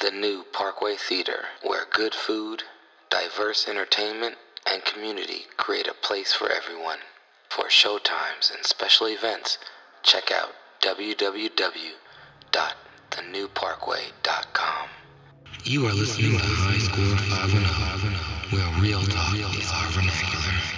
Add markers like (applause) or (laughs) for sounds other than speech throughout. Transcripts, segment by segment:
the new Parkway Theater, where good food, diverse entertainment, and community create a place for everyone. For showtimes and special events, check out www.thenewparkway.com. You are listening to High Score 5 where real talk is our vernacular.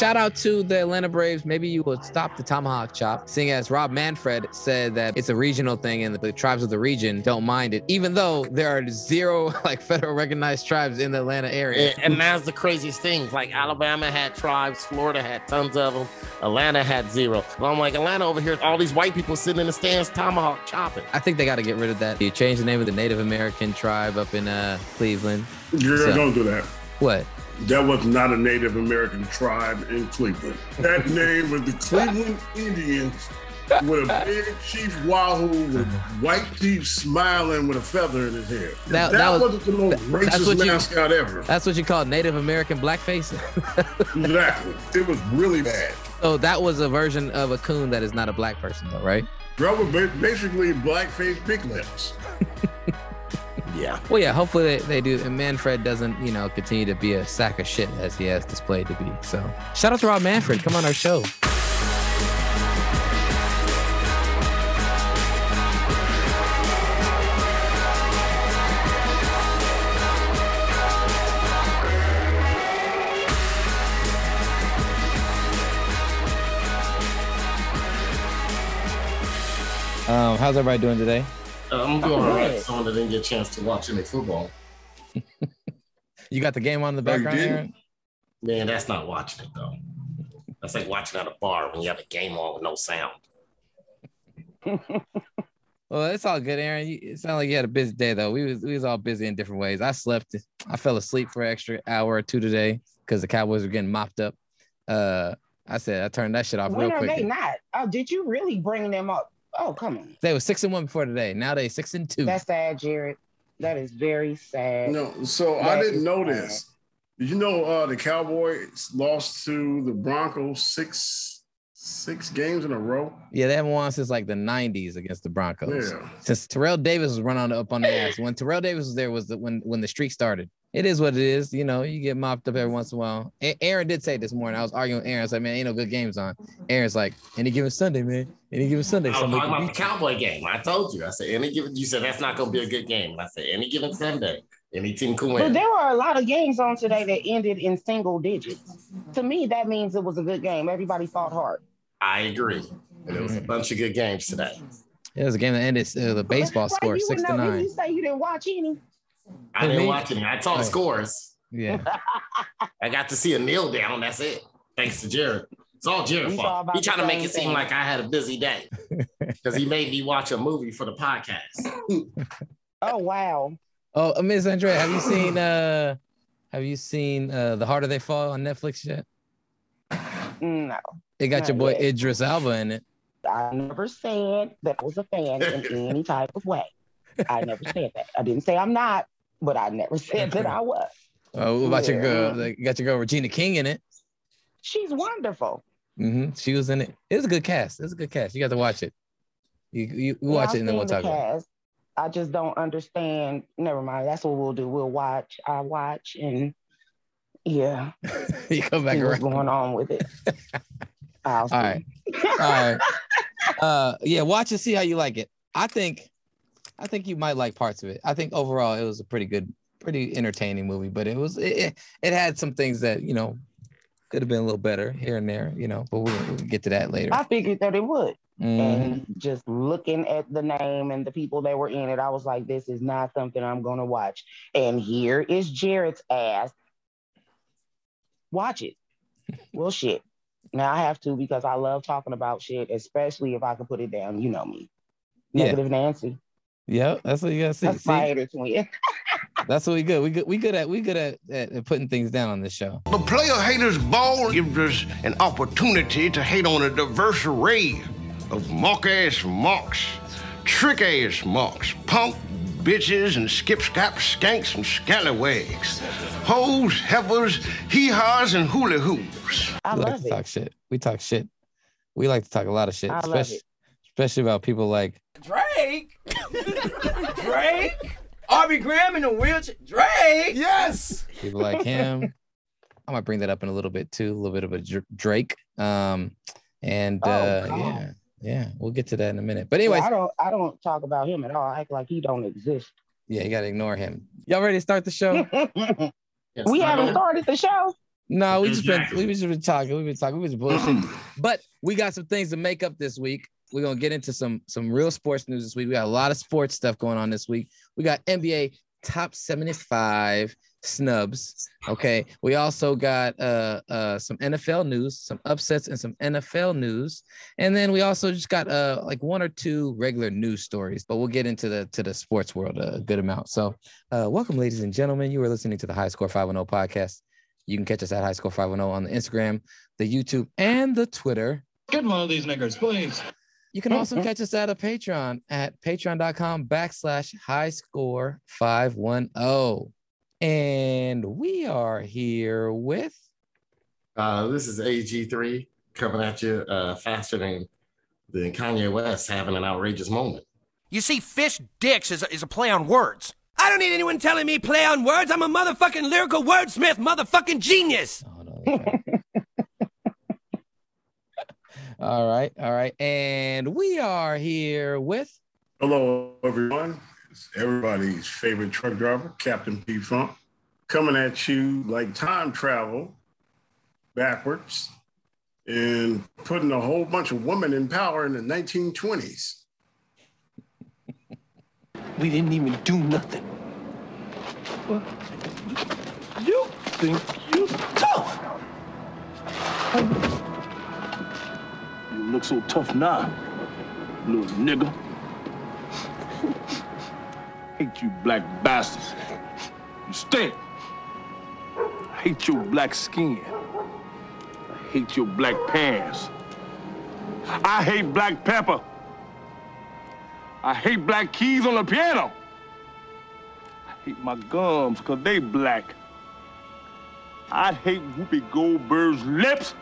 Shout out to the Atlanta Braves. Maybe you will stop the tomahawk chop, seeing as Rob Manfred said that it's a regional thing and the tribes of the region don't mind it, even though there are zero (laughs) like federal recognized tribes in the Atlanta area. And, and that's the craziest thing. Like Alabama had tribes, Florida had tons of them, Atlanta had zero. Well, I'm like, Atlanta over here, all these white people sitting in the stands tomahawk chopping. I think they got to get rid of that. You change the name of the Native American tribe up in uh, Cleveland. Girl, So- don't do that. What? That was not a Native American tribe in Cleveland. That (laughs) name was the Cleveland Indians with a big Chief Wahoo with white teeth smiling with a feather in his hair. That- That, that was- wasn't the most that's racist what you- mascot ever. That's what you call Native American blackface. (laughs) exactly. It was really bad. so that was a version of a coon that is not a black person, though, right? That was basically blackface big lips. (laughs) Yeah. Well, yeah, hopefully they, they do. And Manfred doesn't, you know, continue to be a sack of shit as he has displayed to be. So shout out to Rob Manfred. Come on our show. Um, how's everybody doing today? Uh, I'm doing all right. Someone that didn't get a chance to watch any football. (laughs) You got the game on in the background, did? Aaron? Man, that's not watching it though. That's like watching at a bar when you have a game on with no sound. (laughs) Well, it's all good, Aaron. You, it sounded like you had a busy day though. We was we was all busy in different ways. I slept. I fell asleep for an extra hour or two today because the Cowboys were getting mopped up. Uh, I said I turned that shit off When real are they not? Oh, did you really bring them up? Oh, come on. They were six and one before today. Now they six and two. That's sad, Jared. That is very sad. No, so I didn't is know bad. this. Did you know uh, the Cowboys lost to the Broncos six six games in a row? yeah, they haven't won since like the '90s against the Broncos. Yeah. Since Terrell Davis was running up on the ass. When Terrell Davis was there was the, when when the streak started. It is what it is. You know, you get mopped up every once in a while. A- Aaron did say this morning. I was arguing with Aaron. I was like, man, ain't no good games on. Aaron's like, any given Sunday, man. Any given Sunday. I was somebody talking about the. Cowboy game. I told you. I said any given. You said that's not going to be a good game. I said any given Sunday, any team can But win. there were a lot of games on today that ended in single digits. To me, that means it was a good game. Everybody fought hard. I agree. And it was a bunch of good games today. It was a game that ended uh, the baseball Why score six to nine. You say you didn't watch any. I didn't me? watch any. I saw the scores. Yeah. (laughs) I got to see a kneel down. That's it. Thanks to Jared. It's all Jared's We fault. He trying to make same it seem like I had a busy day (laughs) because he made me watch a movie for the podcast. (laughs) Oh wow. Oh, uh, Miss Andrea, have you seen uh have you seen uh The Harder They Fall on Netflix yet? No. It got your boy yet. Idris Elba in it. I never said that I was a fan in any type of way. I never said that. I didn't say I'm not, but I never said that I was. Oh, what about your girl? You got your girl Regina King in it. She's wonderful. Mm-hmm. She was in it. It was a good cast. It was a good cast. You got to watch it. You you, you Yeah, watch it and then we'll talk the about it. I just don't understand. Never mind. That's what we'll do. We'll watch. I watch and yeah, (laughs) you come back see what's going on with it. (laughs) All right. All right. (laughs) Uh yeah, watch and see how you like it. I think I think you might like parts of it. I think overall it was a pretty good, pretty entertaining movie, but it was it, it, had some things that, you know, could have been a little better here and there, you know, but we'll, we'll get to that later. I figured that it would. Mhm. And just looking at the name and the people that were in it, I was like, this is not something I'm going to watch. And here is Jared's ass. Watch it. (laughs) well, shit. Now I have to because I love talking about shit, especially if I can put it down. You know me. Yeah. Negative Nancy. Yeah, that's what you gotta see. That's see? my twin. (laughs) That's what we good. We good. We good at we good at, at, at putting things down on this show. The Player Haters Ball gives us an opportunity to hate on a diverse array of mock ass mocks, trick ass mocks, punk bitches and skip scap skanks and scallywags, hoes, heifers, hee haws, and hula hoops. I we like love to talk shit. We talk shit. We like to talk a lot of shit, I love especially it. Especially about people like Drake. (laughs) Drake. Aubrey Graham in a wheelchair. Drake. Yes. People like him. (laughs) I might bring that up in a little bit too, a little bit of a Drake. Um, and Oh, uh, God. yeah, yeah, we'll get to that in a minute. But Yeah, anyways, I don't I don't talk about him at all. I act like he don't exist. yeah, you gotta ignore him. Y'all ready to start the show? (laughs) we haven't started the show. No, we just been we just been talking. We've been talking. We was bullshit. but we got some things to make up this week. We're gonna get into some some real sports news this week. We got a lot of sports stuff going on this week. We got NBA top 75 snubs. Okay. We also got uh uh some NFL news, some upsets and some NFL news. And then we also just got uh like one or two regular news stories, but we'll get into the to the sports world a good amount. So uh welcome, ladies and gentlemen. You are listening to the High Score 510 podcast. You can catch us at High Score 510 on the Instagram, the YouTube, and the Twitter. Get one of these niggas, please. You can also catch us at a Patreon at patreon.com backslash high score 510. And we are here with Uh, this is AG3 coming at you uh, faster than, than Kanye West having an outrageous moment. You see, fish dicks is a, is a play on words. I don't need anyone telling me play on words. I'm a motherfucking lyrical wordsmith, motherfucking genius. Hold on, okay. All right, all right. And we are here with Hello, everyone. It's everybody's favorite truck driver, Captain P Funk, coming at you like time travel backwards and putting a whole bunch of women in power in the 1920s. We didn't even do nothing. Well, you think you tough. You look so tough now, little nigga. hate you black bastards. You stink. I hate your black skin. I hate your black pants. I hate black pepper. I hate black keys on the piano. I hate my gums because they black. I hate Whoopi Goldberg's lips.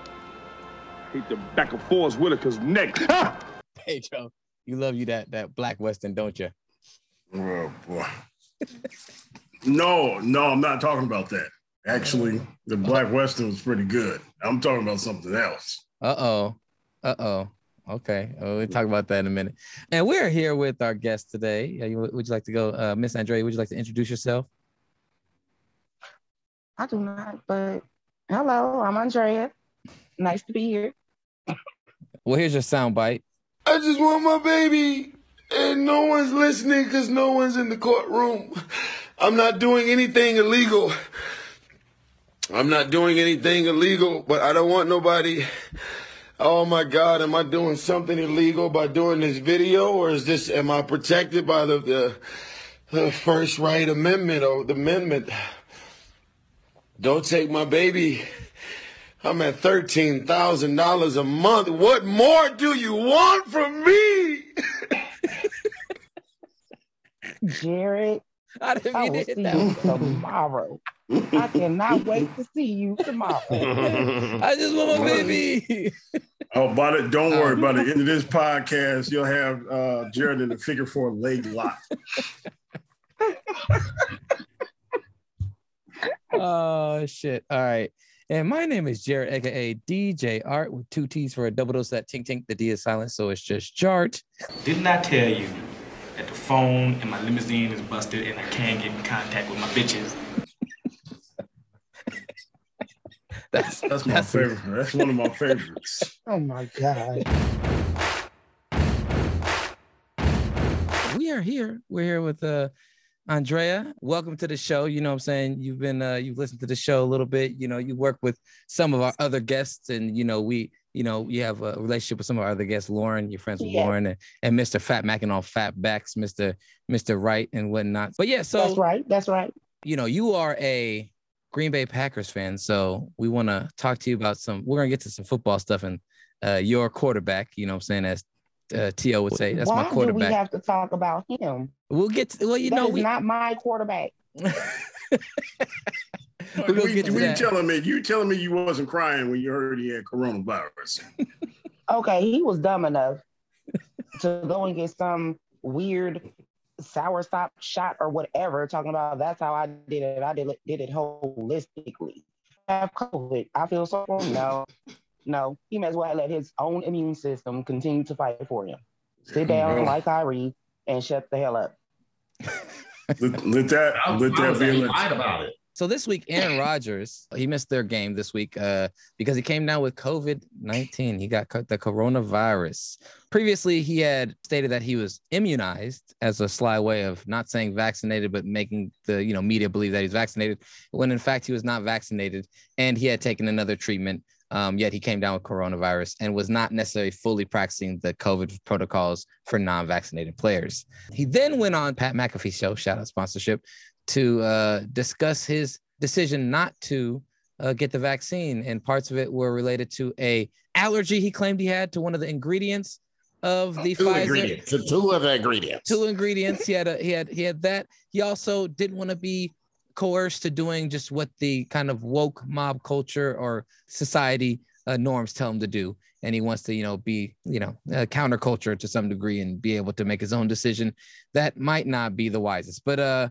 I hate the back of Forest Whitaker's neck. (laughs) Pedro. You love you that that black western, don't you? Oh, boy. (laughs) no, no, I'm not talking about that. Actually, the Black Western was pretty good. I'm talking about something else. Uh oh. Uh oh. Okay. Oh, we'll talk about that in a minute. And we're here with our guest today. Would you like to go, uh, Miss Andrea? Would you like to introduce yourself? I do not, but hello, I'm Andrea. Nice to be here. Well, here's your sound bite. I just want my baby. And no one's listening because no one's in the courtroom. (laughs) I'm not doing anything illegal. I'm not doing anything illegal, but I don't want nobody. Oh my God, am I doing something illegal by doing this video, or is this? Am I protected by the the, the First Right Amendment or the amendment? Don't take my baby. I'm at thirteen thousand dollars a month. What more do you want from me? Jared, (laughs) I didn't I will see you tomorrow. I cannot wait to see you tomorrow. (laughs) I just want my baby. Oh, by the, don't worry. By the end of this podcast, you'll have uh, Jared in the figure four leg lock. (laughs) oh shit. All right. And my name is Jared, aka DJ Art, with two T's for a double dose of that tink tink. The D is silent, so it's just Jart. Didn't I tell you that the phone in my limousine is busted and I can't get in contact with my bitches? (laughs) That's That's my That's- favorite. That's one of my favorites. (laughs) Oh my God. we are here. We're here with uh Andrea. Welcome to the show. You know what I'm saying? You've been uh you've listened to the show a little bit. You know, you work with some of our other guests, and you know, we you know, you have a relationship with some of our other guests, Lauren, you're friends with Yeah. Lauren and, and Mr. Fat Mac and all fat backs, Mr. Mr. Wright and whatnot. But yeah, so That's right. That's right. you know, you are a Green Bay Packers fan, so we want to talk to you about some. We're gonna get to some football stuff and uh, your quarterback. You know, what I'm saying as uh, T.O. would say, that's Why my do we have to talk about him? we'll get. To, well, you That know, is we, not my quarterback. we're gonna we, get to we that. telling me you telling me you wasn't crying when you heard he had coronavirus. (laughs) Okay, he was dumb enough to go and get some weird sour stop shot or whatever, talking about that's how I did it. I did it, did it holistically. Have COVID. I feel so wrong. No, no. He may as well let his own immune system continue to fight for him. Sit down Yeah. like Kyrie and shut the hell up. Let, let that I, let I that be. lied about it. So this week, Aaron Rodgers, he missed their game this week uh, because he came down with COVID 19. He got the coronavirus. Previously, he had stated that he was immunized as a sly way of not saying vaccinated, but making the you know media believe that he's vaccinated, when in fact he was not vaccinated and he had taken another treatment. Um, yet he came down with coronavirus and was not necessarily fully practicing the COVID protocols for non-vaccinated players. He then went on Pat McAfee show, shout out sponsorship, to uh, discuss his decision not to uh, get the vaccine, and parts of it were related to a allergy he claimed he had to one of the ingredients of the Two Pfizer. ingredients. Two of the ingredients. Two ingredients. He had a he had he had that. He also didn't want to be coerced to doing just what the kind of woke mob culture or society uh, norms tell him to do. And he wants to you know be you know a counterculture to some degree and be able to make his own decision. That might not be the wisest. But uh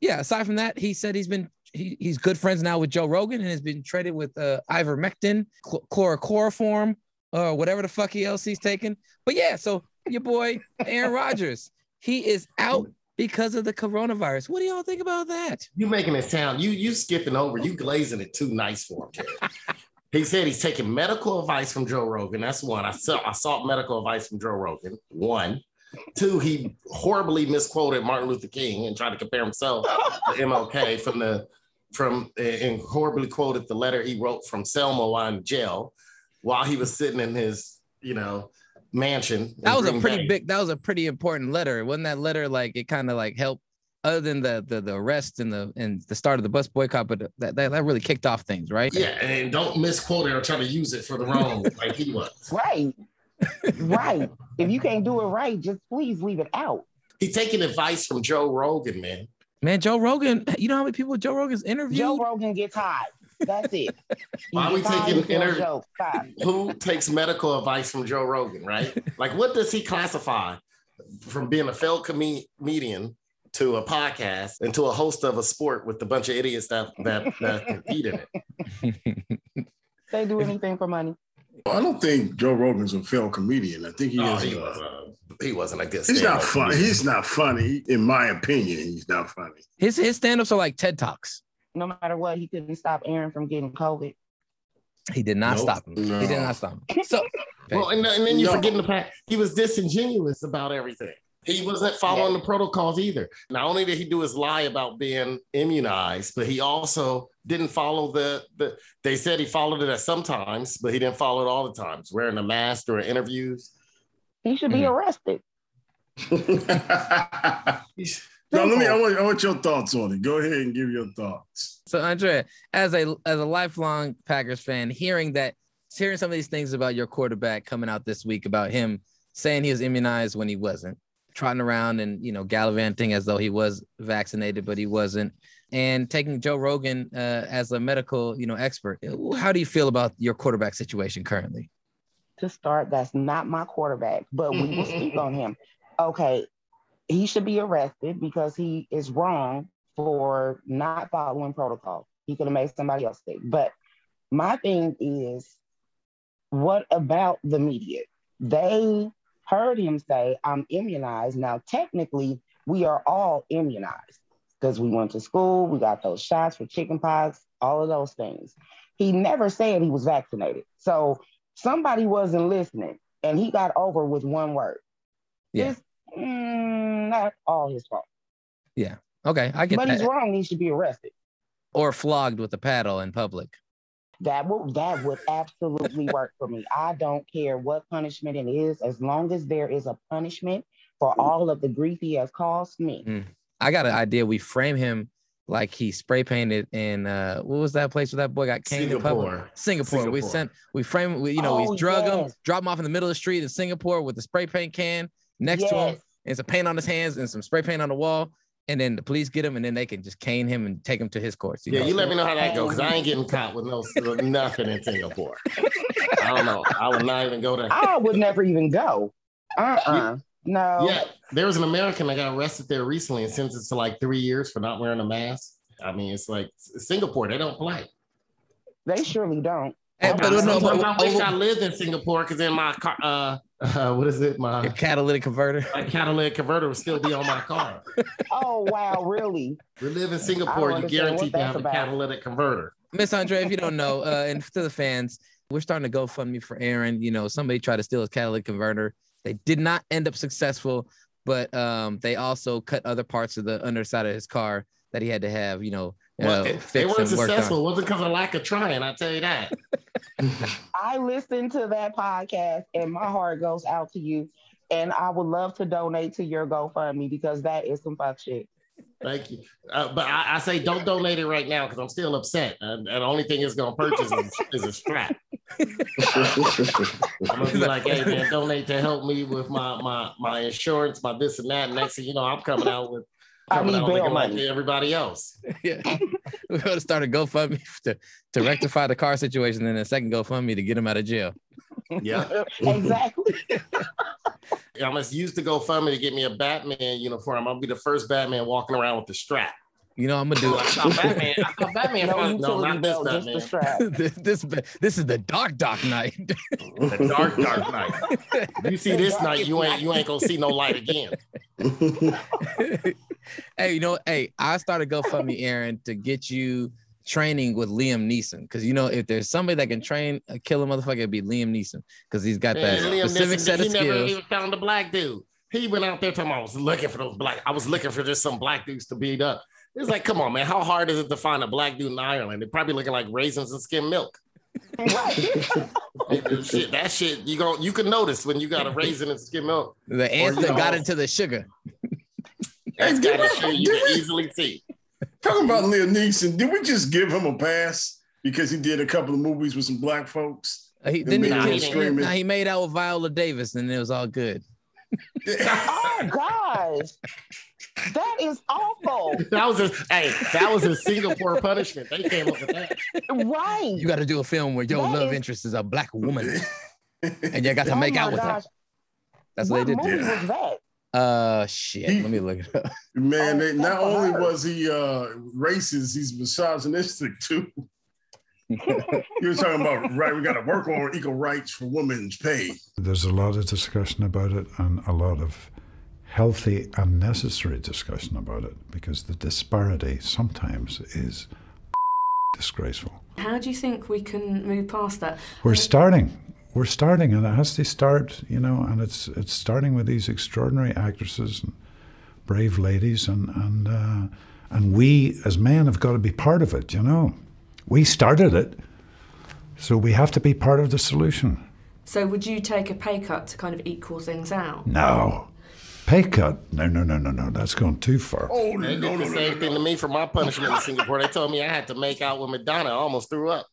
yeah aside from that he said he's been he, he's good friends now with joe rogan and has been traded with uh ivermectin chl- chlorochloroform or whatever the fuck he else he's taken but yeah so your boy aaron Rodgers, he is out because of the coronavirus what do y'all think about that You making it sound you you skipping over. You glazing it too nice for him. (laughs) He said he's taking medical advice from Joe Rogan. That's one. I saw I sought medical advice from Joe Rogan. One. Two, he horribly misquoted Martin Luther King and tried to compare himself to MLK from the from eh, and horribly quoted the letter he wrote from Selma while in jail while he was sitting in his, you know, mansion. that was a pretty Bay. big that was a pretty important letter wasn't that letter like it kind of like helped other than the, the the arrest and the and the start of the bus boycott but that, that that really kicked off things right Yeah, and don't misquote it or try to use it for the wrong (laughs) like he was. Right. right. If you can't do it right, just please leave it out. He's taking advice from Joe Rogan, man. man joe rogan you know how many people joe rogan's interviewed Joe Rogan gets high. That's it. (laughs) Why He we taking he tells inter- jokes. Stop. Who takes medical advice from Joe Rogan, right? Like, what does he classify from being a failed com- comedian to a podcast and to a host of a sport with a bunch of idiots that that, that compete in it? (laughs) They do anything for money. I don't think Joe Rogan's a failed comedian. I think he Oh, is. he, uh, was, uh, he wasn't a good. he's not funny. comedian. He's not funny, in my opinion. He's not funny. his his stand-ups are like ted talks No matter what, he couldn't stop Aaron from getting COVID. he did not Nope. stop him he did not stop him so (laughs) Well, and, and then you're No. forgetting the fact he was disingenuous about everything. He wasn't following the protocols either. Not only did he do his lie about being immunized, but he also didn't follow the the. They said he followed it at sometimes, but he didn't follow it all the times. Wearing a mask during interviews. He should be Mhm. arrested. (laughs) (laughs) no, let me. I want, I want your thoughts on it. Go ahead and give your thoughts. So Andrea, as a as a lifelong Packers fan, hearing that hearing some of these things about your quarterback coming out this week about him saying he was immunized when he wasn't, trotting around and you know gallivanting as though he was vaccinated but he wasn't, and taking Joe Rogan uh, as a medical you know expert. How do you feel about your quarterback situation currently? to start, that's not my quarterback, but we will speak (laughs) on him. Okay, he should be arrested because he is wrong for not following protocol. He could have made somebody else sick. But my thing is, what about the media? They heard him say, I'm immunized. Now, technically, we are all immunized because we went to school, we got those shots for chickenpox, all of those things. He never said he was vaccinated. So somebody wasn't listening and he got over with one word. Yeah. It's mm, not all his fault. Yeah. Okay, I get But he's wrong. He should be arrested. Or flogged with a paddle in public. That would that would absolutely (laughs) work for me. I don't care what punishment it is, as long as there is a punishment for all of the grief he has caused me. I got an idea. We frame him like he spray painted in uh what was that place where that boy got caned in public? Singapore. Singapore. We sent we frame we, you know Oh, we drug him, drop him off in the middle of the street in Singapore with a spray paint can next to him Yes. and some paint on his hands and some spray paint on the wall. And then the police get him and then they can just cane him and take him to his courts. Yeah, know? you let me know how that goes because I ain't getting (laughs) caught with no with nothing in Singapore. I don't know. I would not even go there. I would never even go. Uh-uh. No. Yeah, there was an American that got arrested there recently and sentenced to like three years for not wearing a mask. I mean, it's like Singapore; they don't play. They surely don't. Hey, but no, but- I wish I lived in Singapore because in my car, uh, uh, what is it? My Your catalytic converter. my catalytic converter would still be on my car. Oh wow, really? We live in Singapore; you're understand what guaranteed to that's have a catalytic converter. Miss Andre, if you don't know, uh, and to the fans, we're starting to GoFundMe for Aaron. You know, somebody tried to steal his catalytic converter. They did not end up successful, but um, they also cut other parts of the underside of his car that he had to have, you know, Well, they, they fixed weren't and worked on. successful. It wasn't because of lack of trying. I tell you that. (laughs) I listened to that podcast and my heart goes out to you. And I would love to donate to your GoFundMe because that is some fuck shit. Thank you. Uh, but I, I say don't donate it right now because I'm still upset. And, and the only thing it's going to purchase is, is a strap. (laughs) I'm gonna be like, hey man, donate to help me with my my my insurance, my this and that. And next thing you know, I'm coming out with I coming need out bail looking like money. everybody else. (laughs) yeah. We're going to start a GoFundMe (laughs) to, to rectify the car situation, and a second GoFundMe to get him out of jail. Yeah. (laughs) exactly. I'm just used to GoFundMe to get me a Batman uniform. I'll be the first Batman walking around with the strap. You know, I'm gonna do oh, I thought Batman. I thought Batman. No no, utility not this belt, just the strap. (laughs) this, this. This is the Dark Dark Knight. (laughs) The dark, dark night. (laughs) You see this night, you ain't you ain't gonna see no light again. hey, you know, hey, I started GoFundMe, Aaron, to get you training with Liam Neeson. Because you know, if there's somebody that can train a killer motherfucker, it'd be Liam Neeson. Because he's got that Man, Liam specific Neeson, set he of never skills. even found a black dude. He went out there talking. about, I was looking for those black. I was looking for just some black dudes to beat up. It's like, come on, man. How hard is it to find a black dude in Ireland? They're probably looking like raisins and skim milk. (laughs) shit, that shit you go you can notice when you got a raisin and skim milk. The ants that got into the sugar. That's did kind of shit you can we- easily see. Talking about Liam Neeson, did we just give him a pass because he did a couple of movies with some black folks? Uh, He, And then he, made him he, he made out with Viola Davis, and it was all good. Oh gosh. That is awful. That was a hey, that was a Singapore punishment. They came up with that. Right. You got to do a film where your That love is- interest is a black woman, (laughs) and you got to Oh make my out with her. That's what, What they did. movie to was that? Uh, shit. He- Let me look it up. Man, Oh, they, not only hard. was he uh racist, he's misogynistic too. (laughs) he was talking about right, we got to work on equal rights for women's pay. There's a lot of discussion about it and a lot of healthy and necessary discussion about it because the disparity sometimes is (laughs) disgraceful. How do you think we can move past that? We're starting. We're starting, and it has to start, you know, and it's it's starting with these extraordinary actresses and brave ladies, and and uh, and we as men have got to be part of it, you know. We started it, so we have to be part of the solution. So, would you take a pay cut to kind of equal things out? No, pay cut. No, no, no, no, no. That's gone too far. Oh They did the same thing to me for my punishment in Singapore. They told me I had to make out with Madonna. I almost threw up.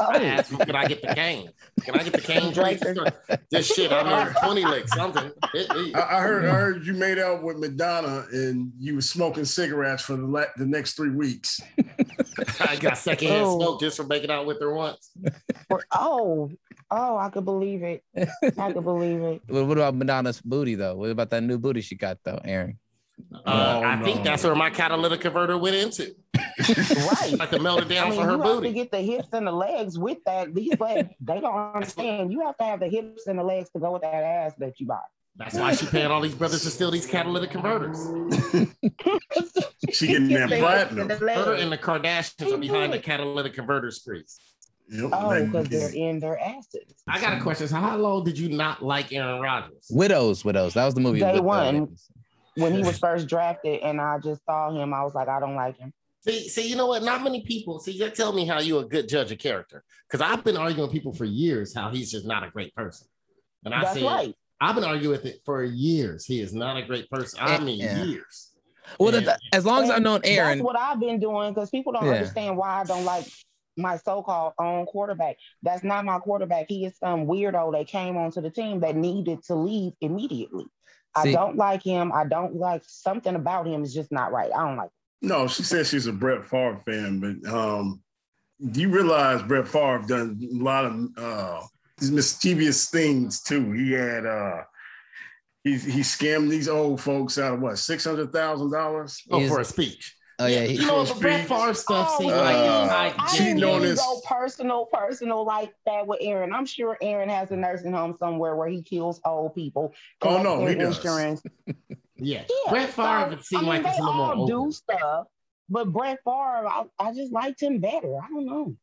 I asked, "Can I get the cane? Can I get the cane, please?" This shit, I heard twenty licks, something. Hit me. I, I heard I heard you made out with Madonna and you were smoking cigarettes for the la- the next three weeks. I got secondhand Oh. smoke just for making out with her once. Or- Oh, oh, I could believe it. I could believe it. (laughs) What what about Madonna's booty though? What about that new booty she got though, Aaron? Uh, I think that's where my catalytic converter went into. Right. (laughs) I had to melt it I down mean, for her you have to booty. get the hips and the legs with that. These legs, they don't understand. You have to have the hips and the legs to go with that ass that you buy. That's why she paying all these brothers to steal these catalytic converters. (laughs) She getting that The platinum. and the Her and the Kardashians are behind the catalytic converter sprees. Yep, Oh, because they're in their asses. I got a question. So how long did you not like Aaron Rodgers? Widows, Widows. That was the movie. Day with, one. When he was first drafted, and I just saw him, I was like, I don't like him. See, see, you know what? Not many people. See, you're telling me how you're a good judge of character. Because I've been arguing with people for years how he's just not a great person. And I That's said, right. I've been arguing with it for years. He is not a great person. I mean, Yeah. years. Well, Yeah. that- as long as I've known Aaron, That's what I've been doing because people don't Yeah. understand why I don't like my so-called own quarterback. That's not my quarterback. He is some weirdo that came onto the team that needed to leave immediately. I don't like him. I don't like something about him is just not right. I don't like. Him. No, she says she's a Brett Favre fan, but um, do you realize Brett Favre done a lot of uh, these mischievous things too? He had uh, He he scammed these old folks out of what six hundred thousand dollars? Oh, for a speech. Oh yeah, he, You know, the Brett Favre stuff Oh, seemed Uh, like I like she didn't know even this- go personal, personal like that with Aaron. I'm sure Aaron has a nursing home somewhere where he kills old people. Oh, no, collect he does. insurance. (laughs) yeah. Yeah, Brett Favre so, it seemed I mean, like it's they a little all more do open. stuff, but Brett Favre, I, I just liked him better. I don't know.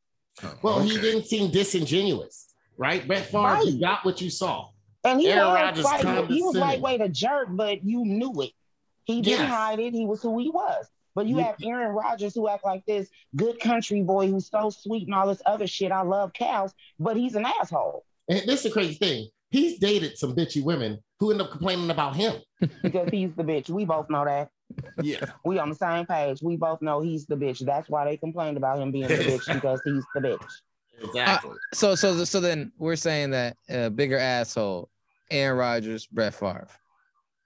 Well, he didn't seem disingenuous, right? Brett Favre, Right. you got what you saw. And he Aaron was Rodgers like, he was condescending. lightweight a jerk, but you knew it. He didn't Yes. hide it. He was who he was. But you Yeah. have Aaron Rodgers who act like this good country boy who's so sweet and all this other shit. I love cows, but he's an asshole And this is the crazy thing. He's dated some bitchy women who end up complaining about him. because he's the bitch. We both know that. Yeah. We on the same page. We both know he's the bitch. That's why they complained about him being the (laughs) bitch because he's the bitch. Exactly. so so so then we're saying that uh, bigger asshole, Aaron Rodgers, Brett Favre.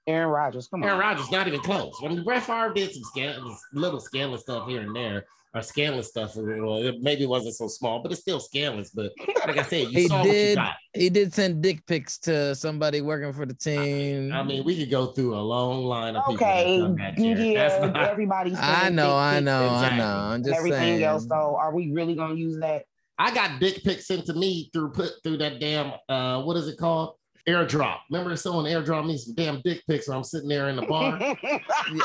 Aaron Rodgers, come on. Aaron Rodgers not even close. I mean, Brett Favre did some scandalous, little scandalous stuff here and there, or scandalous stuff. Well, it maybe wasn't so small, but it's still scandalous. But like I said, you He saw what you did. got. He did send dick pics to somebody working for the team. I mean, we could go through a long line of people. that Okay, done that, yeah, That's not- everybody's (laughs) I know, dick I pics know, I know. I'm just everything saying. else. So are we really gonna use that? I got dick pics sent to me through put through that damn uh what is it called? Airdrop. Remember someone airdrop me some damn dick pics when I'm sitting there in the bar? (laughs)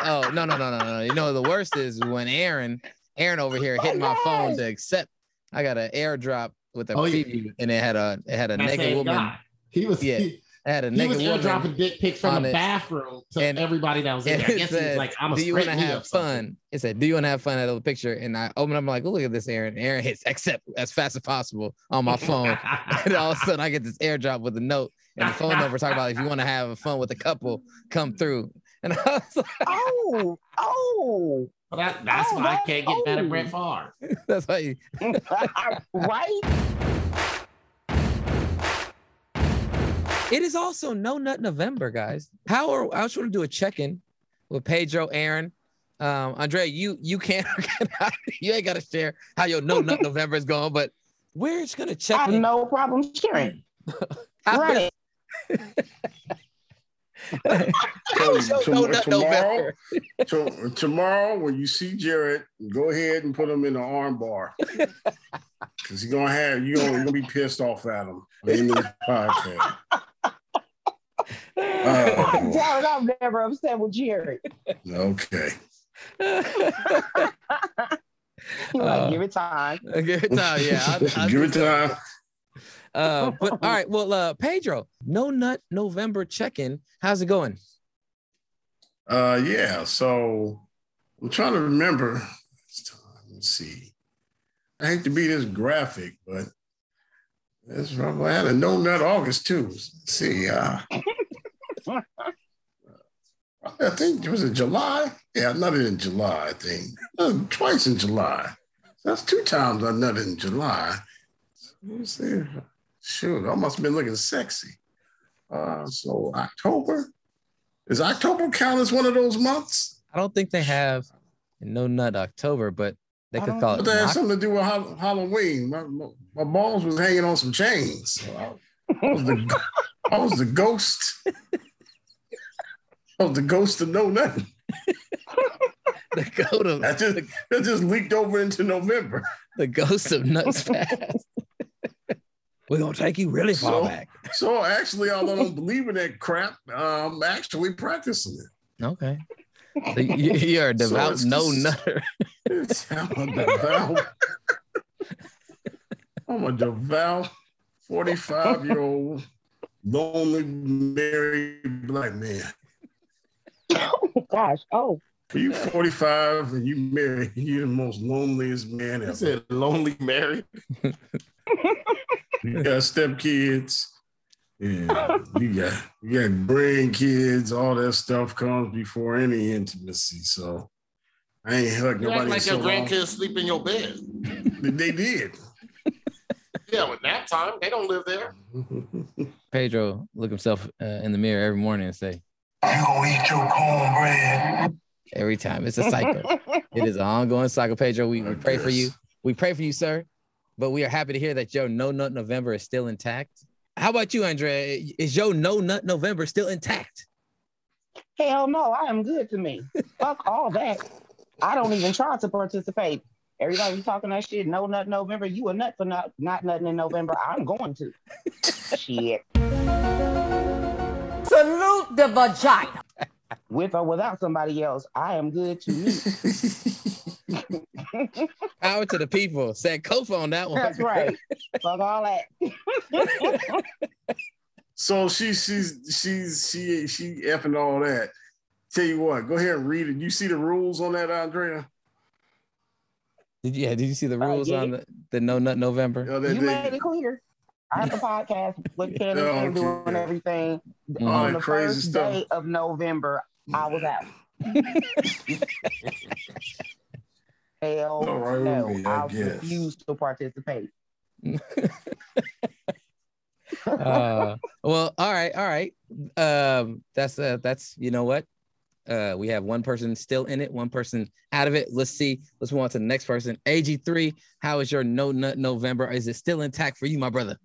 oh no no no no no! You know the worst is when Aaron, Aaron over here hit my oh, phone to accept. I got an airdrop with a Oh, yeah. preview, and it had a it had a That naked woman. guy. He was Yeah, he, It had a he naked was woman. airdropping dick pics from the it. bathroom to And- everybody that was in there. (laughs) I it guess he was said, like, I'm a "Do you want to have fun?" It said, "Do you want to have fun?" That little picture, and I open up. I'm like, "Oh, look at this, Aaron." Aaron hits accept as fast as possible on my (laughs) phone, and all of a sudden I get this airdrop with a note and the phone number talking about if you want to have fun with a couple, come through. And I was like, oh, oh, Well, that, that's Oh, why I can't get mad at old. Brett Favre. (laughs) "That's why." You, (laughs) (laughs) right? It is also No Nut November, guys. How are I just want to do a check-in with Pedro, Aaron, um, Andre. You you can't you ain't got to share how your No Nut November is going, but we're just gonna check I have in. no problem sharing. How- Run it. How was your Tom- No tomorrow, (laughs) to- tomorrow, when you see Jared, go ahead and put him in the arm bar. (laughs) Because you're gonna have you're gonna, gonna be pissed off at him in the (laughs) podcast. Oh. Jared, I'm never upset with Jared. Okay. Like, Uh, give it time. Give it time, yeah. I- I Give it time. Uh, (laughs) but all right, well, uh, Pedro, No Nut November check-in. How's it going? Uh, yeah. So I'm trying to remember. Let's see. I hate to be this graphic, but that's right. I had a no nut August too. Let's see. Uh, I think it was in July. Yeah, I nutted in July. I think Uh, twice in July. That's two times I nutted in July. Let me see. Shoot, I must have been looking sexy. Uh, so October. is October count as one of those months? I don't think they have No Nut October, but they could don't call But it. that had something to do with Hall- Halloween. My, my, my balls was hanging on some chains. So I, I was the I was the ghost. I was the ghost of no nothing. (laughs) the goat of That just that just leaked over into November. the ghost of Nuts Fast. We're gonna take you really far So, back. (laughs) so actually, although I don't believe in that crap, I'm actually practicing it. Okay. So you- (laughs) You're a devout it's no just- nutter. I'm a devout. I'm a devout 45 year old lonely married black man. Oh gosh. Oh. Are you 45 and you married? You're the most loneliest man You ever. said lonely married. (laughs) (laughs) You got stepkids. Yeah, you got you got grandkids. All that stuff comes before any intimacy. So I ain't hugged You nobody. in like so your long. grandkids sleep in your bed. They did. Yeah, with nap time, they don't live there. (laughs) Pedro look himself uh, in the mirror every morning and say, You gonna eat your cornbread? every time. It's a cycle. (laughs) it is an ongoing cycle, Pedro. We, we pray for you. We pray for you, sir. But we are happy to hear that your No Nut November is still intact. How about you, Andrea? Is your No Nut November still intact? Hell no, I am good to me. Fuck all that. I don't even try to participate. Everybody be talking that shit. No nut November. You a nut for not not nothing in November. I'm going to. shit. Salute the vagina. With or without somebody else, I am good to me. (laughs) Power to the people. Said Kofa on that one. That's right. Fuck all that. So she she's she's she she effing all that. Tell you what, go ahead and read it. You see the rules on that, Andrea? Did you, yeah, did you see the Uh, rules yeah. on the, the No Nut November? Oh, they- You they- made it clear. I have a (laughs) podcast with Kenny Oh, and doing okay. everything. All On the crazy first stuff. day of November, I was out. (laughs) (laughs) Hell All right no, me, I I refuse to participate. (laughs) uh, well, all right, all right. Um, that's uh, that's you know what. Uh, we have one person still in it, one person out of it. Let's see. Let's move on to the next person. AG3, how is your no nut November? Is it still intact for you, my brother?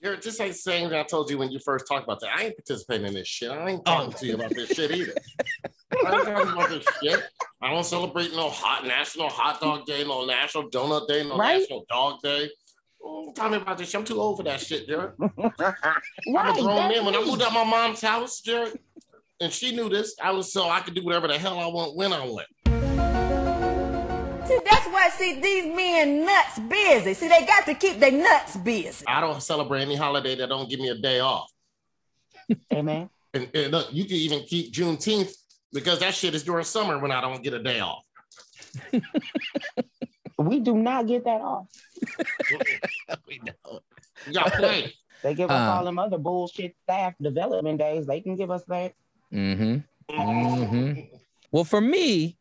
You're just like saying that I told you when you first talked about that. I ain't participating in this shit. I ain't talking to you about this shit either. (laughs) I ain't talking about shit. I don't celebrate no hot National Hot Dog Day, no National Donut Day, no Right. National Dog Day. Don't tell me about this. I'm too old for that shit, Jared. (laughs) I'm a Right, grown man. When I moved out my mom's house, Jared, and she knew this, I was so I could do whatever the hell I want when I want. See, that's why see these men nuts busy. See, they got to keep their nuts busy. I don't celebrate any holiday that don't give me a day off. Amen. And, and look, you can even keep Juneteenth because that shit is during summer when I don't get a day off. (laughs) We do not get that off. (laughs) we don't. You got play. They give us Um, all them other bullshit staff development days. They can give us that. Mm-hmm. Mm-hmm. Well, for me,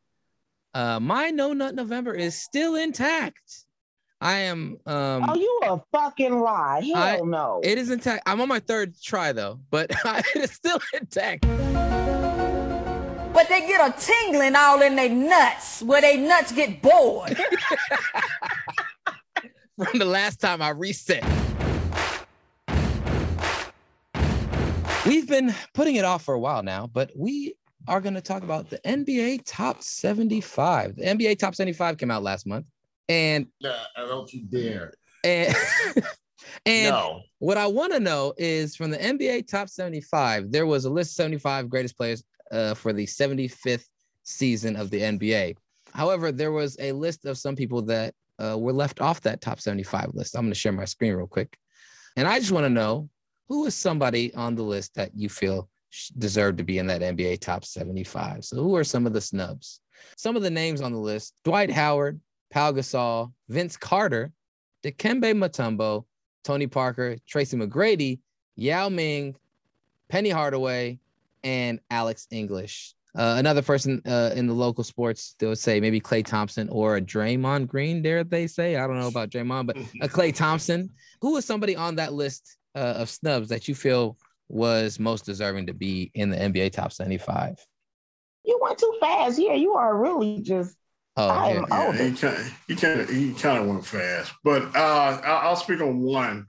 uh, my no nut November is still intact. I am um oh, you a fucking lie. Hell I- no. it is intact. I'm on my third try though, but (laughs) it is still intact. But they get a tingling all in their nuts, where they nuts get bored. (laughs) from the last time I reset. We've been putting it off for a while now, but we are going to talk about the NBA Top 75. The NBA Top 75 came out last month, and Nah, don't you dare. and (laughs) and no. what I want to know is from the NBA Top 75, there was a list of 75 greatest players uh, for the 75th season of the NBA. However, there was a list of some people that uh, were left off that top 75 list. I'm going to share my screen real quick. And I just want to know who is somebody on the list that you feel deserved to be in that NBA top 75. So, who are some of the snubs? Some of the names on the list Dwight Howard, Pau Gasol, Vince Carter, Dikembe Mutombo, Tony Parker, Tracy McGrady, Yao Ming, Penny Hardaway, and Alex English. Uh, another person uh, in the local sports, they would say maybe Klay Thompson or a Draymond Green, dare they say? I don't know about Draymond, but a Klay (laughs) Thompson. Who is somebody on that list uh, of snubs that you feel was most deserving to be in the NBA top 75? You went too fast. Yeah, you are really just. Oh, I yeah. am Yeah, older. he kind of he kind of went fast, but uh, I'll speak on one.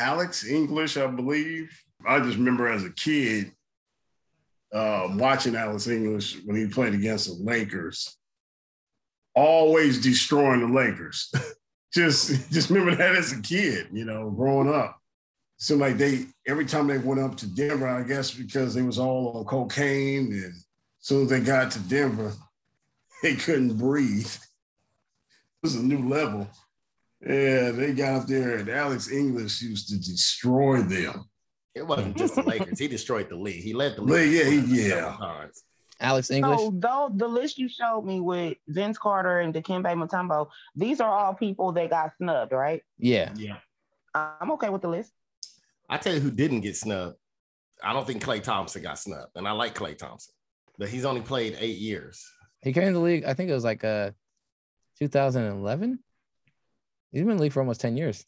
Alex English, I believe. I just remember as a kid uh, watching Alex English when he played against the Lakers, always destroying the Lakers. (laughs) just just remember that as a kid, you know, growing up. Seemed like they every time they went up to Denver, I guess because they was all on cocaine, and as soon as they got to Denver, (laughs) they couldn't breathe. It was a new level. Yeah, they got up there, and Alex English used to destroy them. It wasn't (laughs) just the Lakers. He destroyed the league. He led the League, league. yeah, he- several yeah. times. Alex English. So though the list you showed me with Vince Carter and Dikembe Mutombo, these are all people that got snubbed, right? Yeah. Yeah. I'm okay with the list. I tell you who didn't get snubbed. I don't think Klay Thompson got snubbed, and I like Klay Thompson, but he's only played eight years. He came in the league, I think it was like uh 2011. He's been in the league for almost 10 years.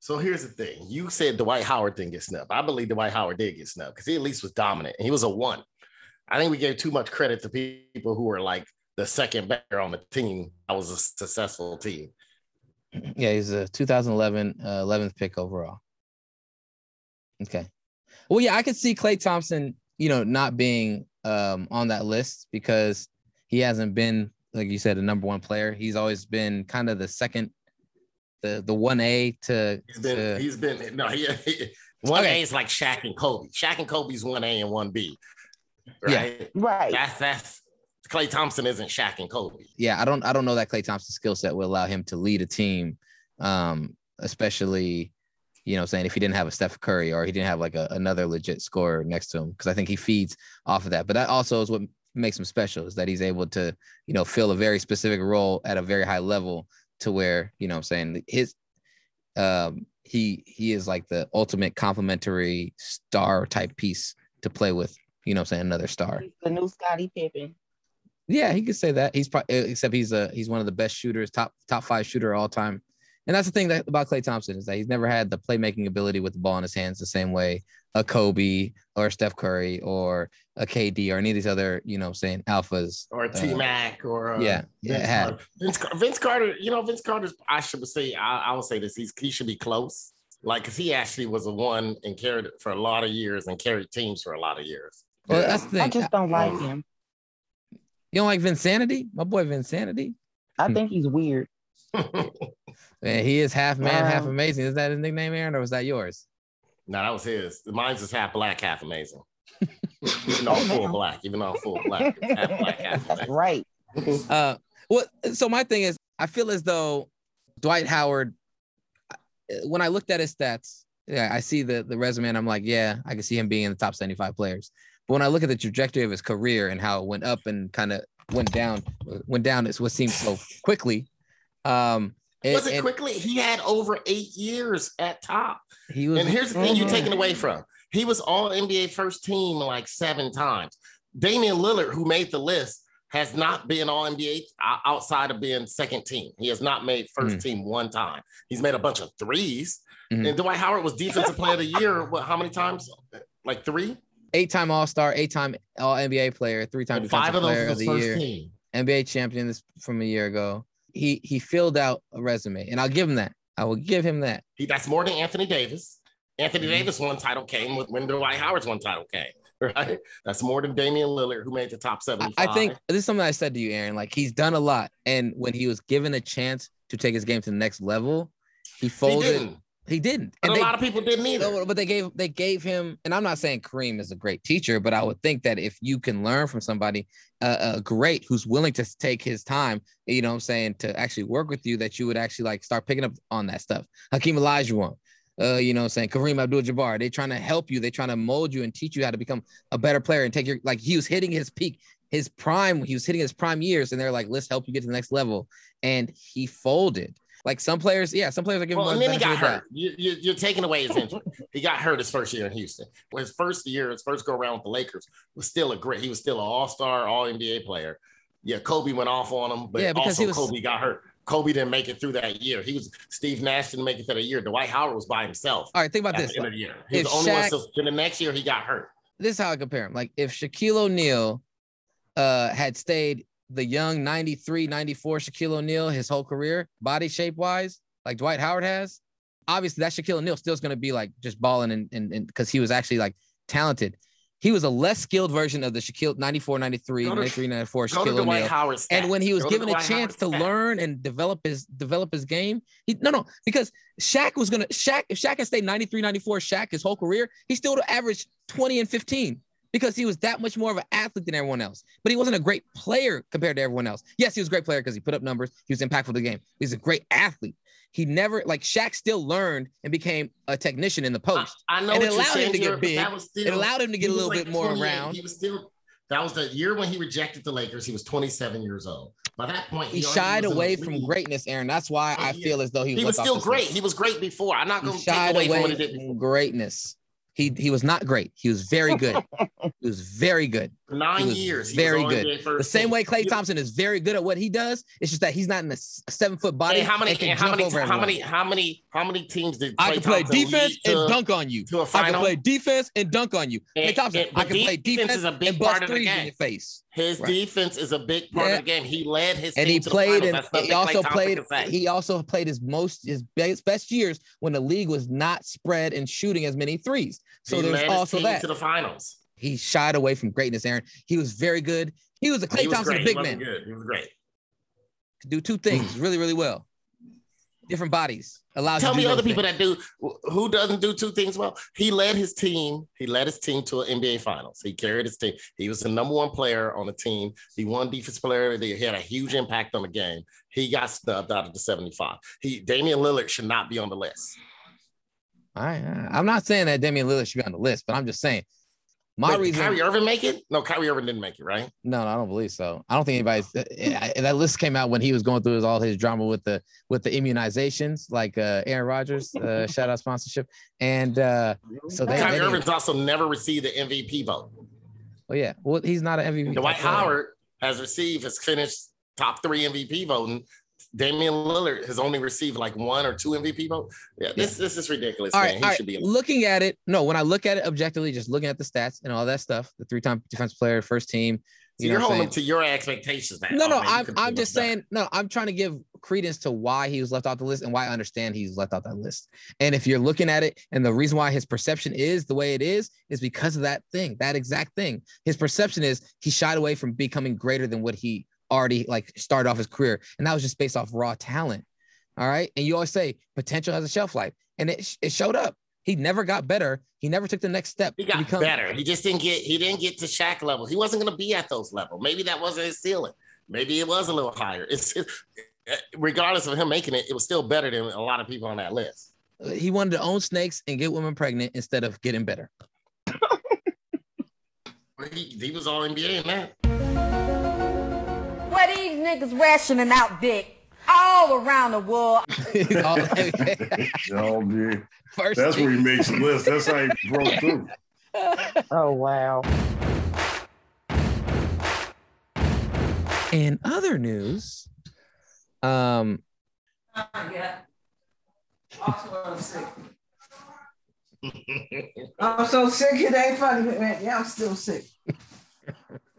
So here's the thing: you said Dwight Howard didn't get snubbed. I believe Dwight Howard did get snubbed because he at least was dominant, and he was a one. I think we gave too much credit to people who were like the second batter on the team. That was a successful team. (clears throat) Yeah, he's a 2011 uh, 11th pick overall. Okay. Well, yeah, I could see Klay Thompson, you know, not being um, on that list because he hasn't been, like you said, a number one player. He's always been kind of the second, the the one A to. He's been, to- he's been no, he, he one Okay. A is like Shaq and Kobe. Shaq and Kobe's one A and one B. Right. Right. That's that's Klay Thompson isn't Shaq and Kobe. yeah, I don't I don't know that Klay Thompson's skill set will allow him to lead a team, um, especially you know saying if he didn't have a Steph Curry or he didn't have like a, another legit scorer next to him because I think he feeds off of that. But that also is what makes him special is that he's able to you know fill a very specific role at a very high level to where you know what I'm saying his um he he is like the ultimate complementary star type piece to play with you know what I'm saying another star. He's the new Scottie Pippen. Yeah, he could say that. He's probably except he's a he's one of the best shooters, top top five shooter all time. And that's the thing that about Klay Thompson is that he's never had the playmaking ability with the ball in his hands the same way a Kobe or Steph Curry or a KD or any of these other, you know, I'm saying alphas. Or T uh, Mac or uh, yeah, yeah, Vince, it had. Carter. Vince, Car- Vince Carter, you know, Vince Carter's, I should say, I, I will say this, he's, he should be close. Like, because he actually was a one and carried it for a lot of years and carried teams for a lot of years. Well, that's the thing. I just don't like him. You don't like Vinsanity? My boy Vinsanity. I think he's weird. (laughs) Man, he is half man, half Um, amazing. Is that his nickname, Aaron, or was that yours? No, that was his. Mine's is half black, half amazing. even though I'm full (laughs) black, even though I'm full black, half black, half That's (laughs) amazing. right. (laughs) Uh, what? So my thing is, I feel as though Dwight Howard. uh, When I looked at his stats, yeah, I see the the resume, and I'm like, yeah, I can see him being in the top 75 players. But when I look at the trajectory of his career and how it went up and kind of went down, went down, is what seems so quickly. Um, it- Was it quickly? He had over eight years at top. He was, and here's the thing you're Mhm. taking away from. He was all NBA first team like seven times. Damian Lillard, who made the list, has not been all NBA outside of being second team. He has not made 1st Mhm. team one time. He's made a bunch of 3s Mhm. And Dwight Howard was defensive player of the year. What, how many times? Like three? eight-time All-Star, eight-time All NBA player, three-time And five of those player of the first year. team. NBA champion this from a year ago. He he filled out a resume, and I'll give him that. I will give him that. He, that's more than Anthony Davis. Anthony Mhm. Davis one title came with when Dwight Howard's one title came. Right? That's more than Damian Lillard, who made the top seven. I think this is something I said to you, Aaron. Like he's done a lot, and when he was given a chance to take his game to the next level, he he folded. didn't. He didn't. And a they- lot of people didn't either. But they gave they gave him, and I'm not saying Kareem is a great teacher, but I would think that if you can learn from somebody uh, uh, great who's willing to take his time, you know, what I'm saying to actually work with you, that you would actually like start picking up on that stuff. Hakeem Olajuwon, uh, you know, what I'm saying Kareem Abdul-Jabbar, they're trying to help you, they're trying to mold you and teach you how to become a better player and take your like he was hitting his peak, his prime, he was hitting his prime years, and they're like, let's help you get to the next level, and he folded. Like some players, yeah, some players are giving Well, him and then he got hurt. You, you, you're taking away his injury. (laughs) he got hurt his first year in Houston. Well, his first year, his first go around with the Lakers was still a great. He was still an All Star, All NBA player. Yeah, Kobe went off on him, but Yeah, because also he was- Kobe got hurt. Kobe didn't make it through that year. He was Steve Nash didn't make it through that year. Dwight Howard was by himself. All right, think about at this. the end of the year. He was the only one. So the next year, he got hurt. this is how I compare him. Like if Shaquille O'Neal uh had stayed the young 93, 94 Shaquille O'Neal his whole career, body shape wise, like Dwight Howard has, obviously that Shaquille O'Neal still is going to be like just balling and and because he was actually like talented. He was a less skilled version of the Shaquille 94, 93, to- 93, 94 Shaquille O'Neal. And when he was Go given a Dwight chance Howard's to stats. learn and develop his develop his game, he no no because Shaq was gonna Shaq if Shaq had stayed 93, 94, Shaq his whole career, he still would have averaged 20 and 15 because he was that much more of an athlete than everyone else. But he wasn't a great player compared to everyone else. Yes, he was a great player because he put up numbers, he was impactful to the game. He's a great athlete. He never like Shaq still learned and became a technician in the post. I know and it allowed him to get big. still- it allowed him to get a little like bit more around. He was still. That was the year when he rejected the Lakers. He was 27 years old. By that point, He already shied was in the away from greatness, Aaron. That's why I Yeah. feel as though he was, He was still great. list. He was great before. I'm not going to take shied away, from away what he did. from greatness. He he was not great. He was very good. (laughs) he was very good. Nine years, very good. The same team. way Klay Thompson is very good at what he does. It's just that he's not in a seven foot body. How many? and how many? How many? How many? How many teams did I can play Thompson defense and to- dunk on you. to a I can play defense and dunk on you. Klay Thompson, and- I can play defense is a big and part bust of the threes in your face. His Right. defense is a big part Yeah. of the game. He led his and team he to the played and he also Thompson played he also played his most his best best years when the league was not spread and shooting as many threes so He there's also that to the finals. He shied away from greatness. Aaron, he was very good. He was a Klay Thompson great. big he man. good. He was great. Could do two things really, really well. Different bodies allows. Tell me other people things. that do who doesn't do two things well. He led his team. He led his team to an NBA Finals. He carried his team. He was the number one player on the team. He won defense player. of the year. He had a huge impact on the game. He got snubbed out of the 75. He Damian Lillard should not be on the list. All right, all right. I'm not saying that Damian Lillard should be on the list, but I'm just saying my Wait, did reason. Kyrie Irving make it? No, Kyrie Irving didn't make it, right? No, no, I don't believe so. I don't think anybody's eh, that list came out when he was going through his, all his drama with the with the immunizations, like uh, Aaron Rodgers, uh, (laughs) shout out sponsorship, and uh, so they. Kyrie they Irving's also never received the MVP vote. well, yeah, well, he's not an MVP. Dwight player. Howard has received, has finished top three MVP voting. Damian Lillard has only received like one or two MVP votes. Yeah, this this is ridiculous. All man. right, he all right. should be. Looking at it, no, when I look at it objectively, just looking at the stats and all that stuff, the three-time defensive player, first team. So You you're what I'm holding to your expectations. Now. No, Oh, no, man, I'm I'm just saying, no, I'm trying to give credence to why he was left off the list and why I understand he's left off that list. And if you're looking at it, and the reason why his perception is the way it is, is because of that thing, that exact thing. His perception is he shied away from becoming greater than what he already like started off his career, and that was just based off raw talent. All right, and you always say potential has a shelf life, and it it showed up. He never got better. He never took the next step. He got better. He just didn't get. He didn't get to Shaq level. He wasn't going to be at those levels. Maybe that wasn't his ceiling. Maybe it was a little higher. It's uh, regardless of him making it, it was still better than a lot of people on that list. He wanted to own snakes and get women pregnant instead of getting better. (laughs) He, he was all NBA in that. Where these niggas rationing out dick all around the world. Oh, man. First That's where he makes the list. That's how he broke through. (laughs) Oh wow. In other news, um, Yeah. Also, I'm sick. I'm so sick it ain't funny, man. Yeah, I'm still sick. (laughs)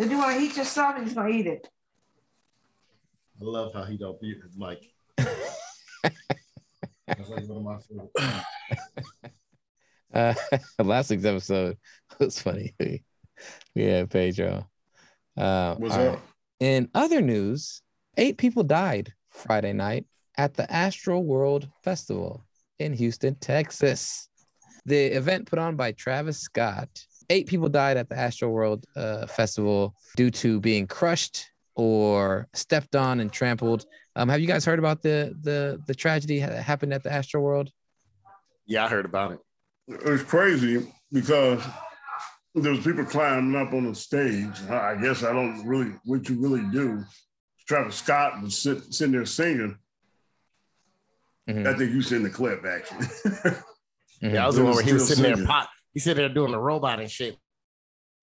If you want to eat your stuff, you're gonna eat it. I love how he don't mute his mic. (laughs) That's like one of my favorite. uh, (laughs) last week's episode was funny. We, we had Pedro. Uh, What's all up? In other news, eight people died Friday night at the Astroworld Festival in Houston, Texas. The event put on by Travis Scott. Eight people died at the Astroworld uh, Festival due to being crushed or stepped on and trampled. Um, have you guys heard about the the the tragedy that happened at the Astroworld? Yeah, I heard about it. It was crazy because there was people climbing up on the stage. I I guess I don't really what you really do. Travis Scott was sit, sitting there singing. Mm-hmm. I think you seen the clip actually. Yeah, I was (laughs) the one where he was sitting there pot. He sitting there doing the robot and shit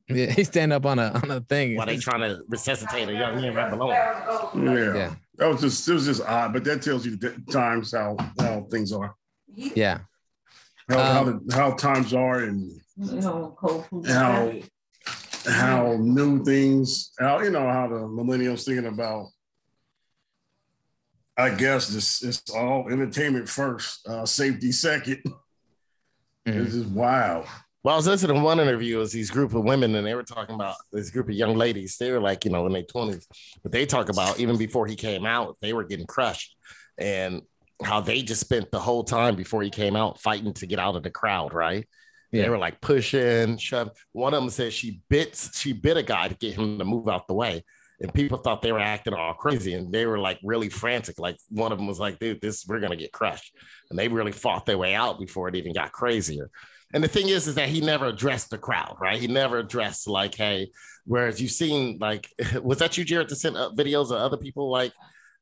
Yeah, he's standing up on a on a thing. while they trying to resuscitate a young man right below him. Yeah. Yeah. That was just it was just odd, but that tells you the times how how things are. Yeah. How how, Um, the, how times are and You know, how how new things how you know how the millennials thinking about I guess this it's all entertainment first, uh, safety second. (laughs) This mm-hmm. is wild. Well, I was listening to one interview. It was these group of women, and they were talking about this group of young ladies. They were like, you know, in their twenties, but they talk about even before he came out, they were getting crushed, and how they just spent the whole time before he came out fighting to get out of the crowd. Right? Yeah. They were like pushing, shoving. One of them said she bit she bit a guy to get him to move out the way. And people thought they were acting all crazy, and they were like really frantic. Like one of them was like, "Dude, this we're gonna get crushed," and they really fought their way out before it even got crazier. And the thing is, is that he never addressed the crowd, right? He never addressed like, "Hey," whereas you've seen like, (laughs) was that you, Jared, to send up videos of other people like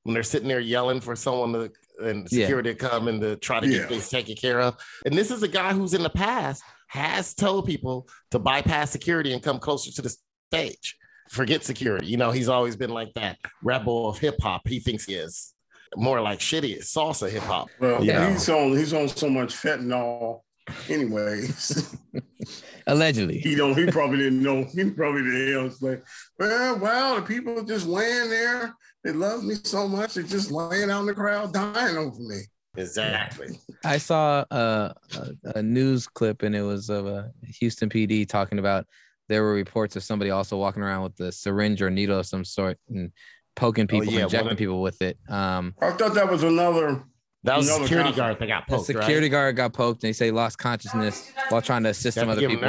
when they're sitting there yelling for someone to and Yeah. security to come and to try to Yeah. get things taken care of. And this is a guy who's in the past has told people to bypass security and come closer to the stage. Forget security. You know, he's always been like that rebel of hip hop. He thinks he is more like shitty salsa hip hop. Well, you know? he's on he's on so much fentanyl anyways. (laughs) Allegedly. he don't he probably didn't know he probably didn't know. It's like, well, well, the people just laying there. They love me so much, they're just laying out in the crowd dying over me. Exactly. I saw a, a, a news clip and it was of a Houston PD talking about there were reports of somebody also walking around with a syringe or needle of some sort and poking people, Oh, yeah, injecting one of- people with it. Um, I thought that was another. That was a another security concept. guard that got poked. The security right? guard got poked and they say lost consciousness while trying to assist some other people.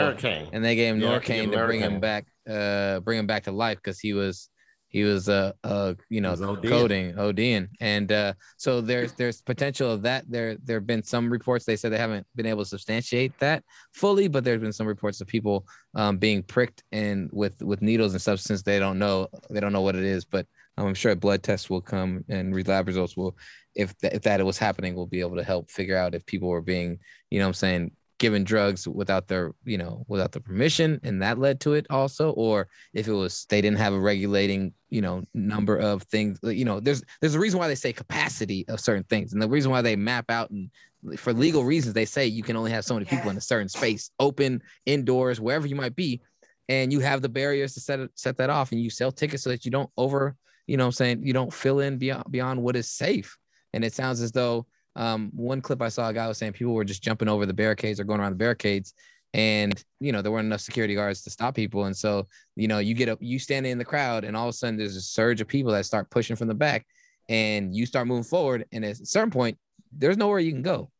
And they gave him Yeah, have to Narcan to bring him back, uh, bring him back to life because he was he was uh, uh you know ODing. coding ODing and uh so there's there's potential of that. There there have been some reports they said they haven't been able to substantiate that fully but there's been some reports of people um being pricked and with with needles and substance. They don't know they don't know what it is but I'm sure blood tests will come and lab results will if that, if that was happening we'll be able to help figure out if people were being you know what I'm saying given drugs without their you know without the permission and that led to it also? Or if it was they didn't have a regulating you know number of things you know there's there's a reason why they say capacity of certain things and the reason why they map out and for legal reasons they say you can only have so many people in a certain space open indoors wherever you might be and you have the barriers to set it, set that off and you sell tickets so that you don't over you know what i'm saying you don't fill in beyond beyond what is safe. And it sounds as though um, one clip I saw a guy was saying people were just jumping over the barricades or going around the barricades, and you know there weren't enough security guards to stop people, and so you know you get up, you standing in the crowd, and all of a sudden there's a surge of people that start pushing from the back, and you start moving forward, and at a certain point there's nowhere you can go.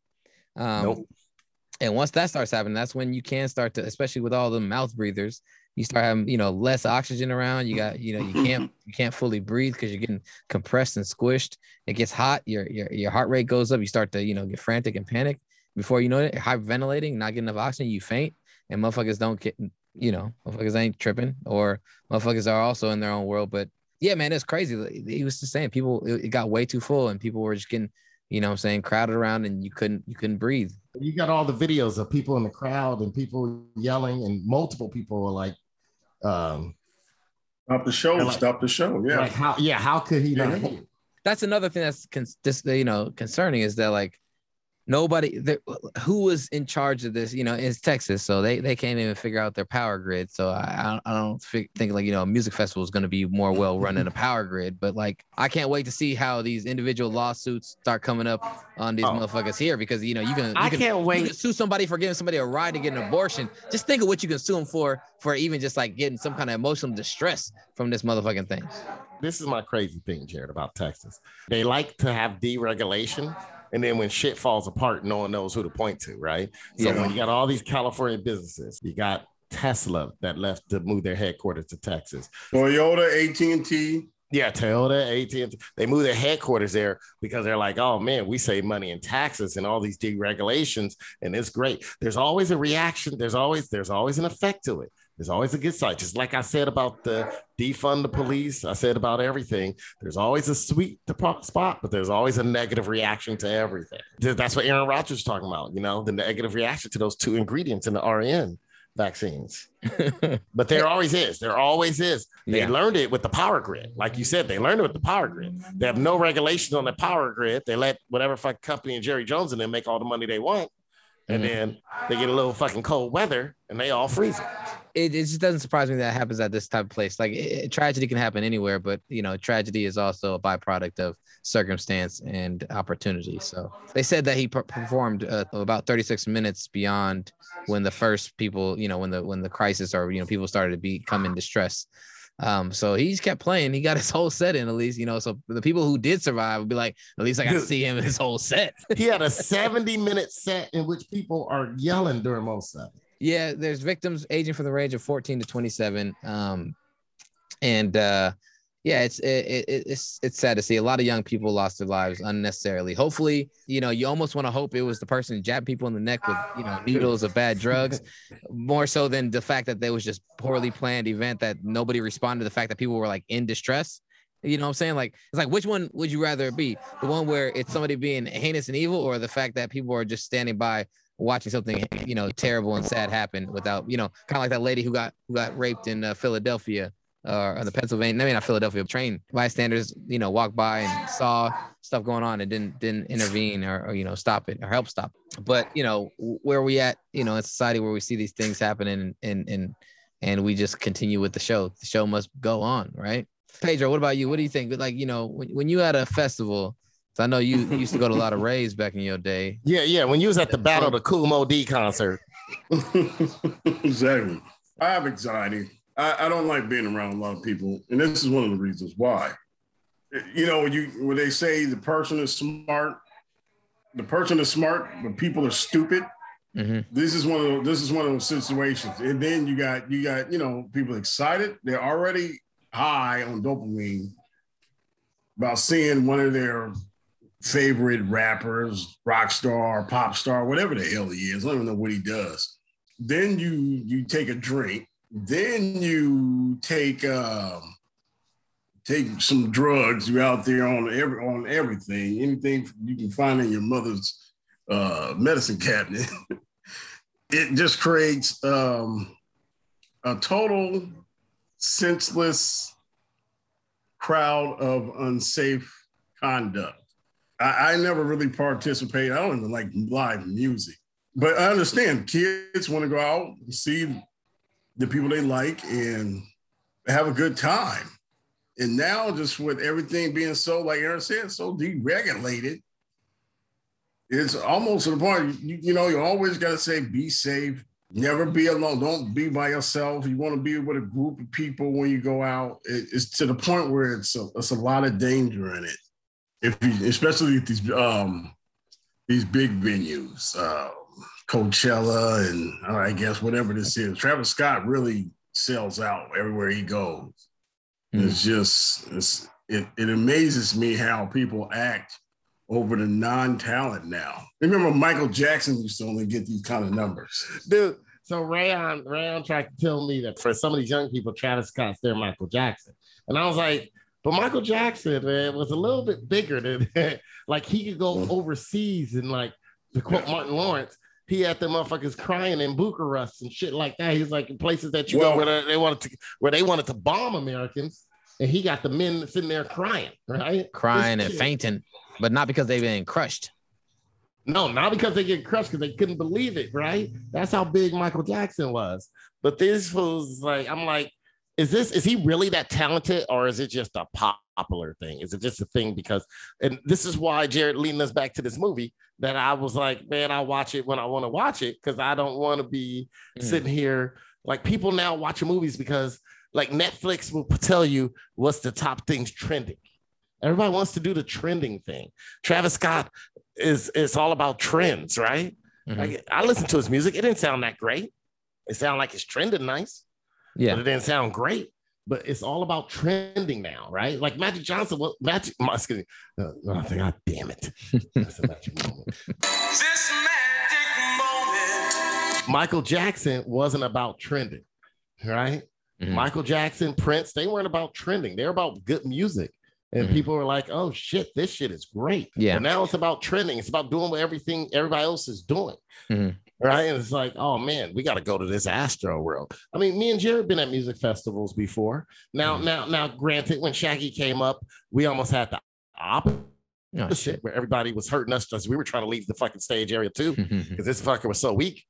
Um, Nope. And once that starts happening, that's when you can start to, especially with all the mouth breathers, you start having you know less oxygen around. You got you know you can't (clears throat) you can't fully breathe because you're getting compressed and squished. It gets hot. Your your your heart rate goes up. You start to you know get frantic and panic. Before you know it, hyperventilating, not getting enough oxygen, you faint, and motherfuckers don't get you know motherfuckers ain't tripping or motherfuckers are also in their own world. But yeah, man, it's crazy. He was just saying people it, got way too full and people were just getting you know what I'm saying crowded around and you couldn't you couldn't breathe. You got all the videos of people in the crowd and people yelling, and multiple people were like, um, Stop the show. Like- stop the show. Yeah. like how, yeah, how could he not Yeah. hear? that's another thing that's con- just you know concerning is that like nobody who was in charge of this you know is texas so they they can't even figure out their power grid so i i don't, think like you know a music festival is going to be more well run than a power grid but like i can't wait to see how these individual lawsuits start coming up on these Oh. motherfuckers here because you know you can you I can, can't wait. can sue somebody for giving somebody a ride to get an abortion just think of what you can sue them for for even just like getting some kind of emotional distress from this motherfucking thing This is my crazy thing, Jared, about Texas. They like to have deregulation. And then when shit falls apart, no one knows who to point to, right? So Yeah. when you got all these California businesses, you got Tesla that left to move their headquarters to Texas. Toyota, AT and T. Yeah, Toyota, AT&T, they move their headquarters there because they're like, oh man, we save money in taxes and all these deregulations, and it's great. There's always a reaction. There's always there's always an effect to it. There's always a good side. Just like I said about the defund the police, I said about everything. There's always a sweet spot, but there's always a negative reaction to everything. That's what Aaron Rodgers is talking about. You know, the negative reaction to those two ingredients in the RN vaccines. (laughs) But there always is. There always is. They Yeah. learned it with the power grid. Like you said, they learned it with the power grid. They have no regulations on the power grid. They let whatever fucking company and Jerry Jones and them make all the money they want. And Mhm. then they get a little fucking cold weather and they all freeze. it, it just doesn't surprise me that happens at this type of place. Like it, it- tragedy can happen anywhere, but you know, tragedy is also a byproduct of circumstance and opportunity. So they said that he per- performed uh, about 36 minutes beyond when the first people, you know, when the when the crisis or you know people started to become in distress. Um, so he just kept playing. He got his whole set in at least, you know. So the people who did survive would be like, at least I got to see him his whole set. He had a 70 minute set in which people are yelling during most of it. Yeah, there's victims aging from the range of 14 to 27. Um, and uh, yeah, it's it, it, it's it's sad to see a lot of young people lost their lives unnecessarily. Hopefully, you know, you almost want to hope it was the person jabbing people in the neck with you know needles of bad drugs, (laughs) more so than the fact that there was just poorly planned event that nobody responded to the fact that people were like in distress. You know what I'm saying? Like it's like which one would you rather be? The one where it's somebody being heinous and evil, or the fact that people are just standing by watching something you know terrible and sad happen without you know kind of like that lady who got who got raped in uh, Philadelphia or the Pennsylvania, maybe not Philadelphia, train bystanders, you know, walked by and saw stuff going on and didn't didn't intervene or, or you know stop it or help stop. It. But you know, where we at, you know, in society where we see these things happening and and and and we just continue with the show. The show must go on, right? Pedro, what about you? What do you think? Like, you know, when, when you at a festival So I know you, you (laughs) used to go to a lot of raves back in your day. Yeah, yeah. When you was at the Battle of the Kool Moe Dee concert. (laughs) exactly. I have anxiety. I, I don't like being around a lot of people, and this is one of the reasons why. You know, when you when they say the person is smart, the person is smart, but people are stupid. Mm-hmm. This is one of those, this is one of those situations, and then you got you got you know people excited. They're already high on dopamine about seeing one of their favorite rappers, rock star, pop star, whatever the hell he is. I don't even know what he does. Then you you take a drink. Then you take um, take some drugs. You're out there on every on everything, anything you can find in your mother's uh, medicine cabinet. (laughs) it just creates um, a total senseless crowd of unsafe conduct. I, I never really participate. I don't even like live music, but I understand kids want to go out and see the people they like and have a good time. And now, just with everything being so, like Aaron said, so deregulated, it's almost to the point, you, you know, you always got to say, be safe, never be alone, don't be by yourself. You want to be with a group of people when you go out. It- it's to the point where it's a, it's a lot of danger in it. If you, especially at these um these big venues, uh, Coachella, and uh, I guess whatever this is. Travis Scott really sells out everywhere he goes. It's just it's, it, it amazes me how people act over the non-talent now. Remember Michael Jackson used to only get these kind of numbers. Dude, so Rayon, Rayon tried to tell me that for some of these young people, Travis Scott's their Michael Jackson. And I was like, but Michael Jackson, man, was a little bit bigger than (laughs) that. Like he could go overseas and like to quote Martin Lawrence, he had the motherfuckers crying in Bucharest and shit like that. He's like in places that you Well- go where they- they wanted to where they wanted to bomb Americans, and he got the men sitting there crying, right? Crying and fainting, but not because they've been crushed. No, not because they get crushed because they couldn't believe it, right? That's how big Michael Jackson was. But this was like, I'm like, is this is he really that talented, or is it just a popular thing? Is it just a thing because? And this is why Jared leading us back to this movie that I was like, man, I watch it when I want to watch it because I don't want to be mm. sitting here like people now watching movies because like Netflix will tell you what's the top things trending. Everybody wants to do the trending thing. Travis Scott is it's all about trends, right? Mm-hmm. Like, I listened to his music. It didn't sound that great. It sounded like it's trending nice, Yeah. but it didn't sound great. But it's all about trending now, right? Like Magic Johnson, what Magic? (laughs) Excuse me. Uh, oh, God damn it! That's a magic moment. Michael Jackson wasn't about trending, right? Mm-hmm. Michael Jackson, Prince, they weren't about trending. They're about good music. And people were like, oh shit, this shit is great. Mm-hmm. Yeah. But now it's about trending. It's about doing what everything everybody else is doing. Mhm. Right. And it's like, oh man, we got to go to this Astroworld. I mean, me and Jared been at music festivals before. Now, Mm-hmm. now, now, granted, when Shaggy came up, we almost had the opposite. Oh, shit, where everybody was hurting us because we were trying to leave the fucking stage area too (laughs) because this fucker was so weak.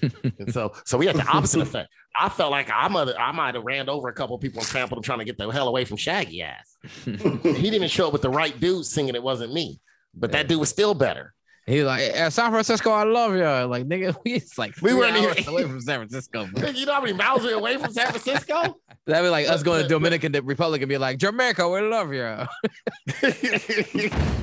and so, (laughs) so we had the opposite effect. I felt like I might, I might have ran over a couple people and trampled them trying to get the hell away from Shaggy ass. (laughs) he didn't even show up with the right dude singing. It wasn't me, but that dude was still better. He was like, "Eh, San Francisco, I love you. Like, nigga, (laughs) we it's like We we weren't were even- away from San Francisco. You know how many miles we're away from San Francisco? (laughs) That'd be like us going to Dominican Republic and be like, Jamaica, we love you. (laughs)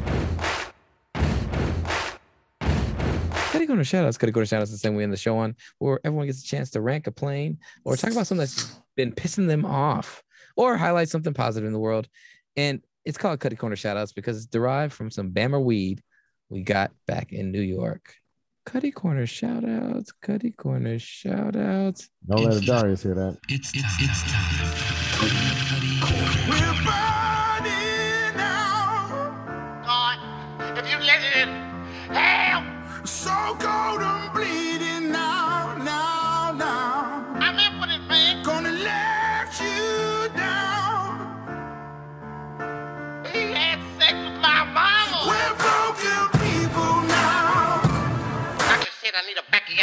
Cuddy Corner Shoutouts. Cuddy Corner Shoutouts is the same way in the show on where everyone gets a chance to rank a plane or talk about something that's been pissing them off or highlight something positive in the world. And it's called Cutty Corner Shoutouts because it's derived from some Bammer weed we got back in New York. Cuddy Corner Shoutouts. Cuddy Corner Shoutouts. Don't let Darius hear that. It's it's it's time.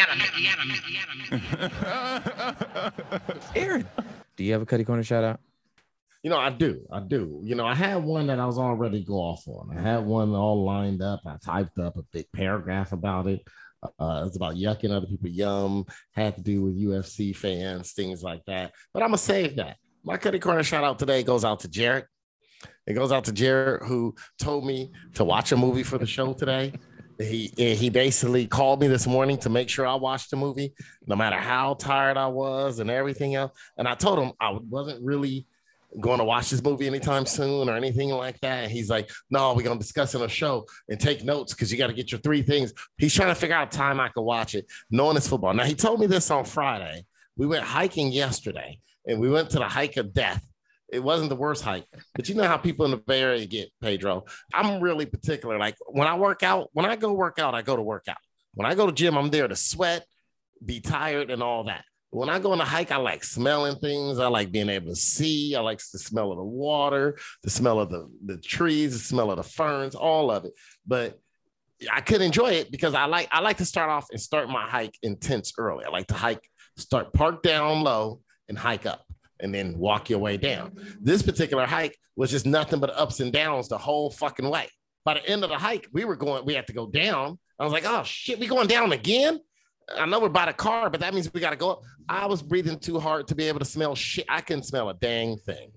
(laughs) Aaron, do you have a Cuddy Corner shout out? You know, I do. I do. You know, I had one that I was all ready to go off on. I had one all lined up. I typed up a big paragraph about it. Uh, it's about yucking other people yum, had to do with UFC fans, things like that. But I'm gonna save that. My Cuddy Corner shout out today goes out to Jared. It goes out to Jared, who told me to watch a movie for the show today. He he basically called me this morning to make sure I watched the movie, no matter how tired I was and everything else. And I told him I wasn't really going to watch this movie anytime soon or anything like that. And he's like, no, we're to discuss in a show and take notes because you got to get your three things. He's trying to figure out time I could watch it, knowing it's football. Now, he told me this on Friday. We went hiking yesterday and we went to the hike of death. It wasn't the worst hike, but you know how people in the Bay Area get, Pedro. I'm really particular. Like when I work out, when I go work out, I go to work out. When I go to gym, I'm there to sweat, be tired, and all that. When I go on a hike, I like smelling things. I like being able to see. I like the smell of the water, the smell of the, the trees, the smell of the ferns, all of it. But I could enjoy it because I like I like to start off and start my hike intense early. I like to hike, start park down low and hike up and then walk your way down. This particular hike was just nothing but ups and downs the whole fucking way. By the end of the hike, we were going, we had to go down. I was like, oh shit, we going down again? I know we're by the car, but that means we got to go up. I was breathing too hard to be able to smell shit. I couldn't smell a dang thing.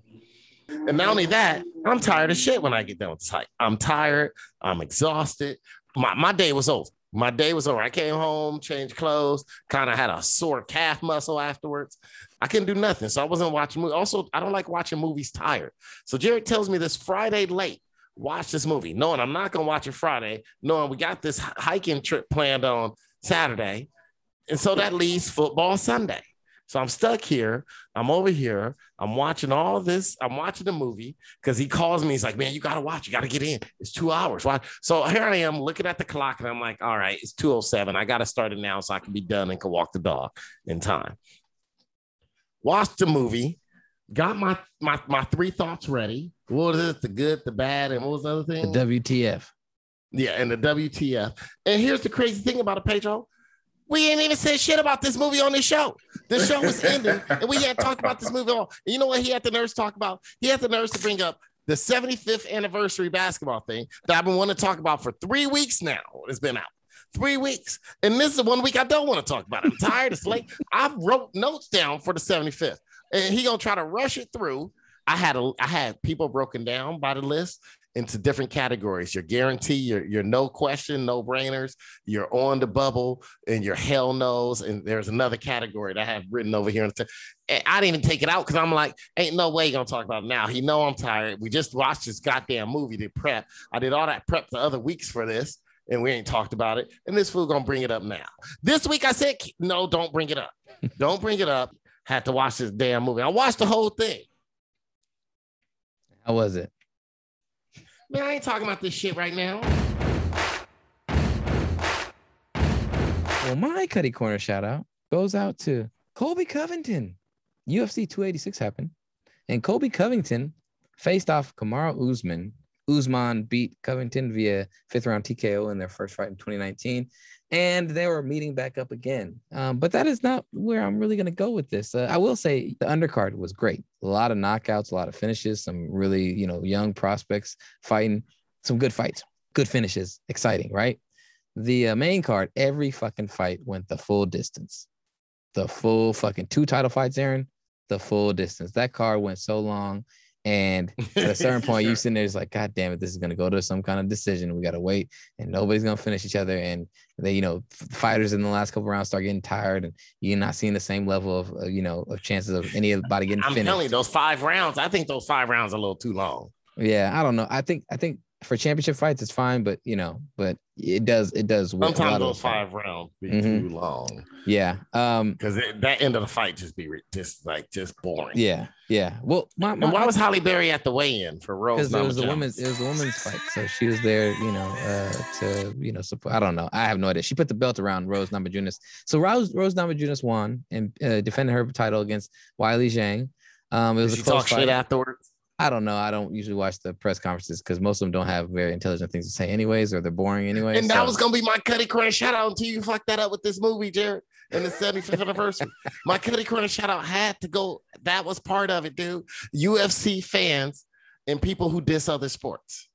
And not only that, I'm tired of shit when I get done with this hike. I'm tired. I'm exhausted. My, my day was over. My day was over. I came home, changed clothes, kind of had a sore calf muscle afterwards. I couldn't do nothing. So I wasn't watching movies. Also, I don't like watching movies tired. So Jared tells me this Friday late, watch this movie, knowing I'm not going to watch it Friday, knowing we got this hiking trip planned on Saturday. And so that leaves football Sunday. So I'm stuck here. I'm over here. I'm watching all this. I'm watching the movie because he calls me. He's like, man, you got to watch. You got to get in. It's two hours. Why? So here I am looking at the clock and I'm like, all right, it's 207. I got to start it now so I can be done and can walk the dog in time. Watched the movie. Got my, my, my three thoughts ready. What is it? The good, the bad, and what was the other thing? The WTF. Yeah, and the WTF. And here's the crazy thing about it, Pedro. We ain't even said shit about this movie on this show. The show was (laughs) ending, and we had talked about this movie. On. And you know what? He had the nerves talk about. He had the nerves to bring up the 75th anniversary basketball thing that I've been wanting to talk about for three weeks now. It's been out three weeks, and this is one week I don't want to talk about. I'm tired. It's late. I wrote notes down for the 75th, and he gonna try to rush it through. I had a I had people broken down by the list into different categories. Your guarantee, your, your no question, no brainers, you're on the bubble, and your hell knows. And there's another category that I have written over here. And I didn't even take it out because I'm like, ain't no way you gonna talk about it now. He know I'm tired. We just watched this goddamn movie to prep. I did all that prep the other weeks for this. And we ain't talked about it. And this fool gonna bring it up now. This week I said, no, don't bring it up. (laughs) don't bring it up. Had to watch this damn movie. I watched the whole thing. How was it? Man, I ain't talking about this shit right now. Well, my Cuddy Corner shout out goes out to Colby Covington. UFC 286 happened, and Colby Covington faced off Kamaru Usman. Usman beat Covington via fifth round TKO in their first fight in 2019, and they were meeting back up again. Um, but that is not where I'm really going to go with this. Uh, I will say the undercard was great. A lot of knockouts, a lot of finishes, some really you know young prospects fighting, some good fights, good finishes, exciting, right? The uh, main card, every fucking fight went the full distance, the full fucking two title fights, Aaron, the full distance. That card went so long. And (laughs) at a certain point, you sitting there, it's like, God damn it, this is gonna go to some kind of decision. We gotta wait, and nobody's gonna finish each other. And they, you know, fighters in the last couple rounds start getting tired, and you're not seeing the same level of, uh, you know, of chances of anybody getting I'm finished. telling you, those five rounds. I think those five rounds are a little too long. Yeah, I don't know. I think I think for championship fights, it's fine, but you know, but it does it does. a Sometimes those five rounds be Mhm. too long Yeah. Um. because that end of the fight just be just like just boring. Yeah. Yeah. Well, my, my And why was Halle Berry at the weigh-in for Rose? because it was Namajunas? women's it was the women's fight so she was there you know uh to you know support i don't know i have no idea she put the belt around rose namajunas so rose rose namajunas won and uh, defended her title against weili zhang um it was Did a close talk fight. shit afterwards? I don't know i don't usually watch the press conferences because most of them don't have very intelligent things to say anyways or they're boring anyways. And that so- was gonna be my Cutty Crash shout out until you fucked that up with this movie, Jared. and the 75th anniversary. My Cutty Corner shout out had to go. That was part of it, dude. UFC fans and people who diss other sports.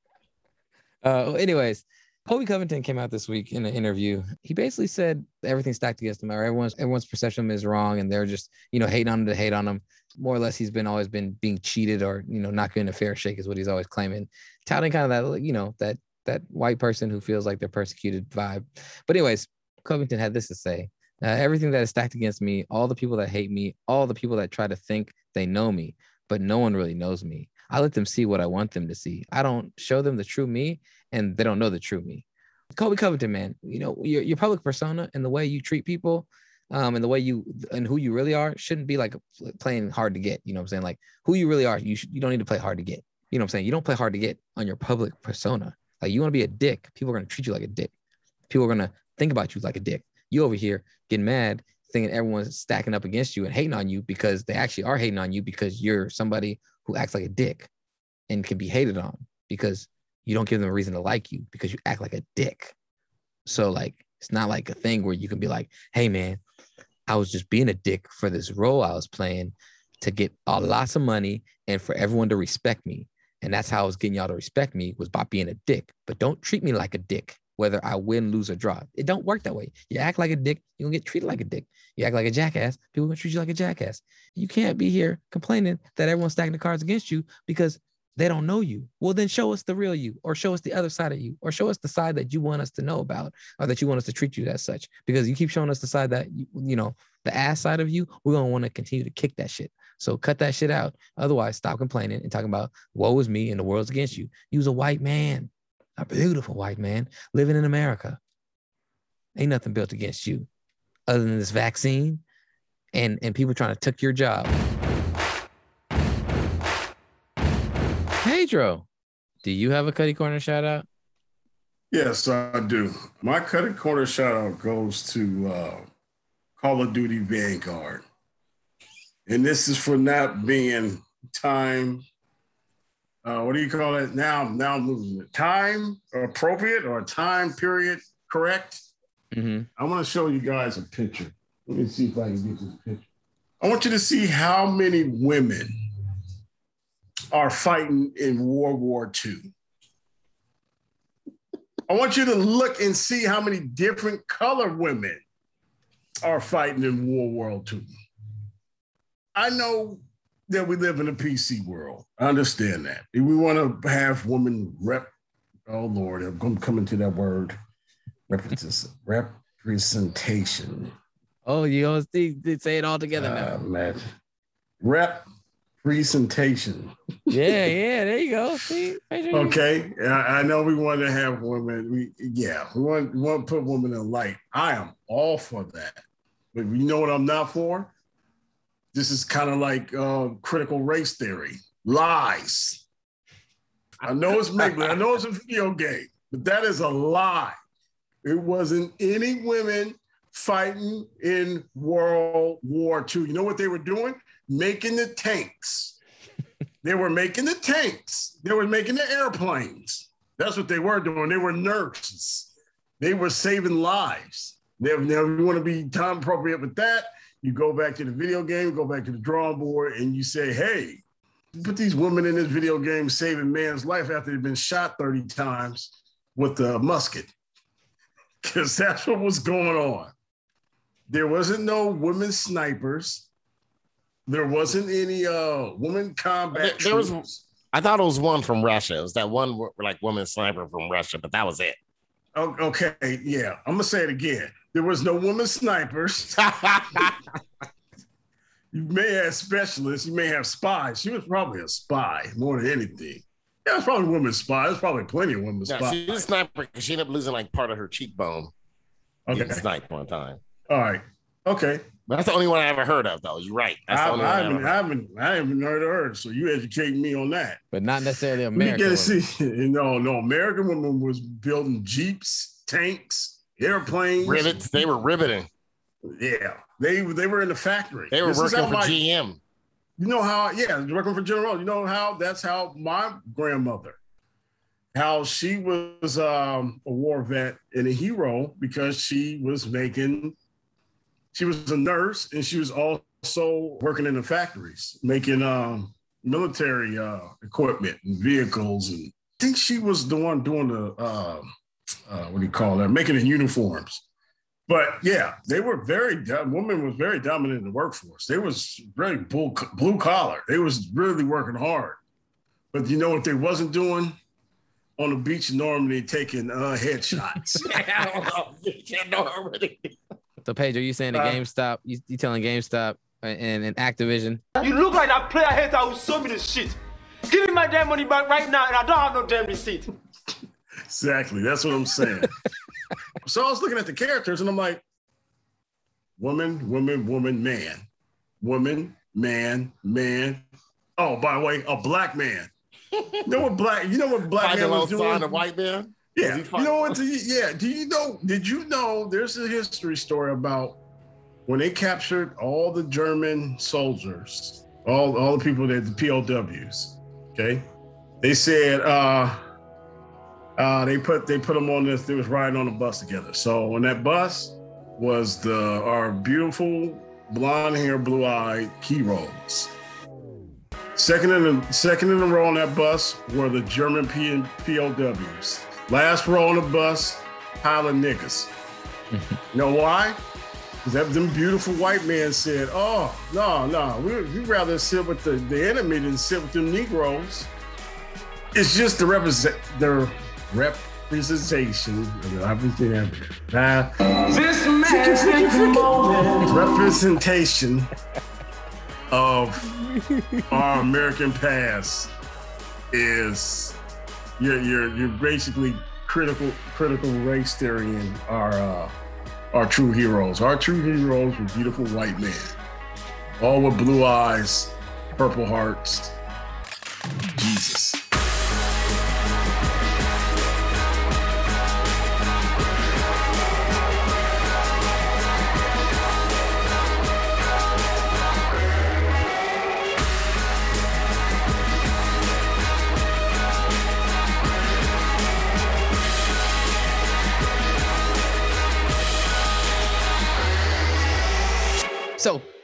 Uh, anyways, Colby Covington came out this week in an interview. He basically said everything's stacked against him. Or everyone's everyone's perception is wrong, and they're just you know hating on him to hate on him. More or less, he's been always been being cheated or you know not getting a fair shake is what he's always claiming, touting kind of that you know that that white person who feels like they're persecuted vibe. But anyways, Covington had this to say: uh, everything that is stacked against me, all the people that hate me, all the people that try to think they know me, but no one really knows me. I let them see what I want them to see. I don't show them the true me, and they don't know the true me. Colby Covington, man, you know your your public persona and the way you treat people, um, and the way you and who you really are shouldn't be like playing hard to get. You know what I'm saying? Like who you really are, you should you don't need to play hard to get. You know what I'm saying? You don't play hard to get on your public persona. Like you want to be a dick, people are gonna treat you like a dick. People are gonna think about you like a dick. You over here getting mad, thinking everyone's stacking up against you and hating on you because they actually are hating on you because you're somebody who acts like a dick and can be hated on because you don't give them a reason to like you because you act like a dick. So like it's not like a thing where you can be like, hey man, I was just being a dick for this role I was playing to get uh, lots of money and for everyone to respect me. And that's how I was getting y'all to respect me was by being a dick. But don't treat me like a dick, whether I win, lose, or draw. It don't work that way. You act like a dick, you're gonna get treated like a dick. You act like a jackass, people are gonna treat you like a jackass. You can't be here complaining that everyone's stacking the cards against you because they don't know you. Well, then show us the real you, or show us the other side of you, or show us the side that you want us to know about, or that you want us to treat you as such. Because you keep showing us the side that you, you know, the ass side of you, we're gonna want to continue to kick that shit. So cut that shit out. Otherwise, stop complaining and talking about woe is me and the world's against you. You was a white man, a beautiful white man living in America. Ain't nothing built against you, other than this vaccine and and people trying to took your job. Pedro, do you have a Cuddy Corner shout out? Yes, I do. My cutting corner shout out goes to uh, Call of Duty Vanguard. And this is for not being time, uh, what do you call it? Now, now I'm losing it. Time appropriate or time period correct? Mm-hmm. I want to show you guys a picture. Let me see if I can get this picture. I want you to see how many women are fighting in World War II. I want you to look and see how many different color women are fighting in World War II. I know that we live in a PC world. I understand that. If we want to have women rep, oh Lord, I'm coming to that word, representation. Oh, you always they say it all together Uh, now. man. Rep presentation. Yeah, (laughs) yeah, there you go. See, Okay, I, I know we want to have women. We yeah, we want we want to put women in light. I am all for that, but you know what I'm not for? This is kind of like uh, critical race theory, lies. I know it's make I know it's a video game, but that is a lie. It wasn't any women fighting in World War II. You know what they were doing? Making the tanks. They were making the tanks. They were making the airplanes. That's what they were doing. They were nurses. They were saving lives. Now, now if you want to be time appropriate with that, you go back to the video game, go back to the drawing board, and you say, hey, put these women in this video game saving man's life after they've been shot 30 times with a musket. (laughs) Because that's what was going on. There wasn't no women snipers. There wasn't any uh woman combat. There, there was. I thought it was one from Russia. It was that one like woman sniper from Russia, but that was it. Okay, yeah. I'm gonna say it again. There was no woman snipers. (laughs) you may have specialists, you may have spies. She was probably a spy more than anything. Yeah, it's probably a woman spy. There's probably plenty of women Yeah, spies. she was a sniper because she ended up losing like part of her cheekbone. Okay. Sniped one time. All right. Okay. But that's the only one I ever heard of, though. You're right. That's the I, only I one I haven't, ever I haven't, I haven't heard of her. So you educate me on that. but not necessarily Let me America. get to see. No, no. American women was building jeeps, tanks, airplanes. Rivets. They were riveting. Yeah, they they were in the factory. They were This working for my- GM. You know how? Yeah, working for General. You know how? That's how my grandmother, how she was um, a war vet and a hero because she was making, she was a nurse and she was also working in the factories making um, military uh, equipment and vehicles. And I think she was the one doing the uh, uh, what do you call that? Making the uniforms. But yeah, they were very women was very dominant in the workforce. They was very blue, collar. They was really working hard. But you know what they wasn't doing? On the beach in Normandy taking uh, headshots. (laughs) I don't know. Know already. So Paige, are you saying the Uh, GameStop? You, you telling GameStop and, and Activision? You look like that player hater who sold me the shit. Give me my damn money back right now, and I don't have no damn receipt. Exactly. That's what I'm saying. (laughs) so I was looking at the characters and I'm like, woman, woman, woman, man, woman, man, man. Oh, by the way, a black man. You know what black? You know what black Fighting man was doing? a white man. Yeah. You know what? Do you, yeah. Do you know? Did you know? There's a history story about when they captured all the German soldiers, all all the people that the POWs. Okay, they said uh, uh, they put they put them on this. They was riding on a bus together. So on that bus was the our beautiful blonde hair, blue eyed heroes. Second in the second in the row on that bus were the German P- POWs. Last row on the bus, pile of niggas. you know why? Because that them beautiful white men said, "Oh no, no, we, would rather sit with the, the enemy than sit with them Negroes." It's just the represent the representation of the representation. This representation of our American past is you're you're you're basically critical critical race theorying our uh, our true heroes. Our true heroes were beautiful white men, all with blue eyes, purple hearts.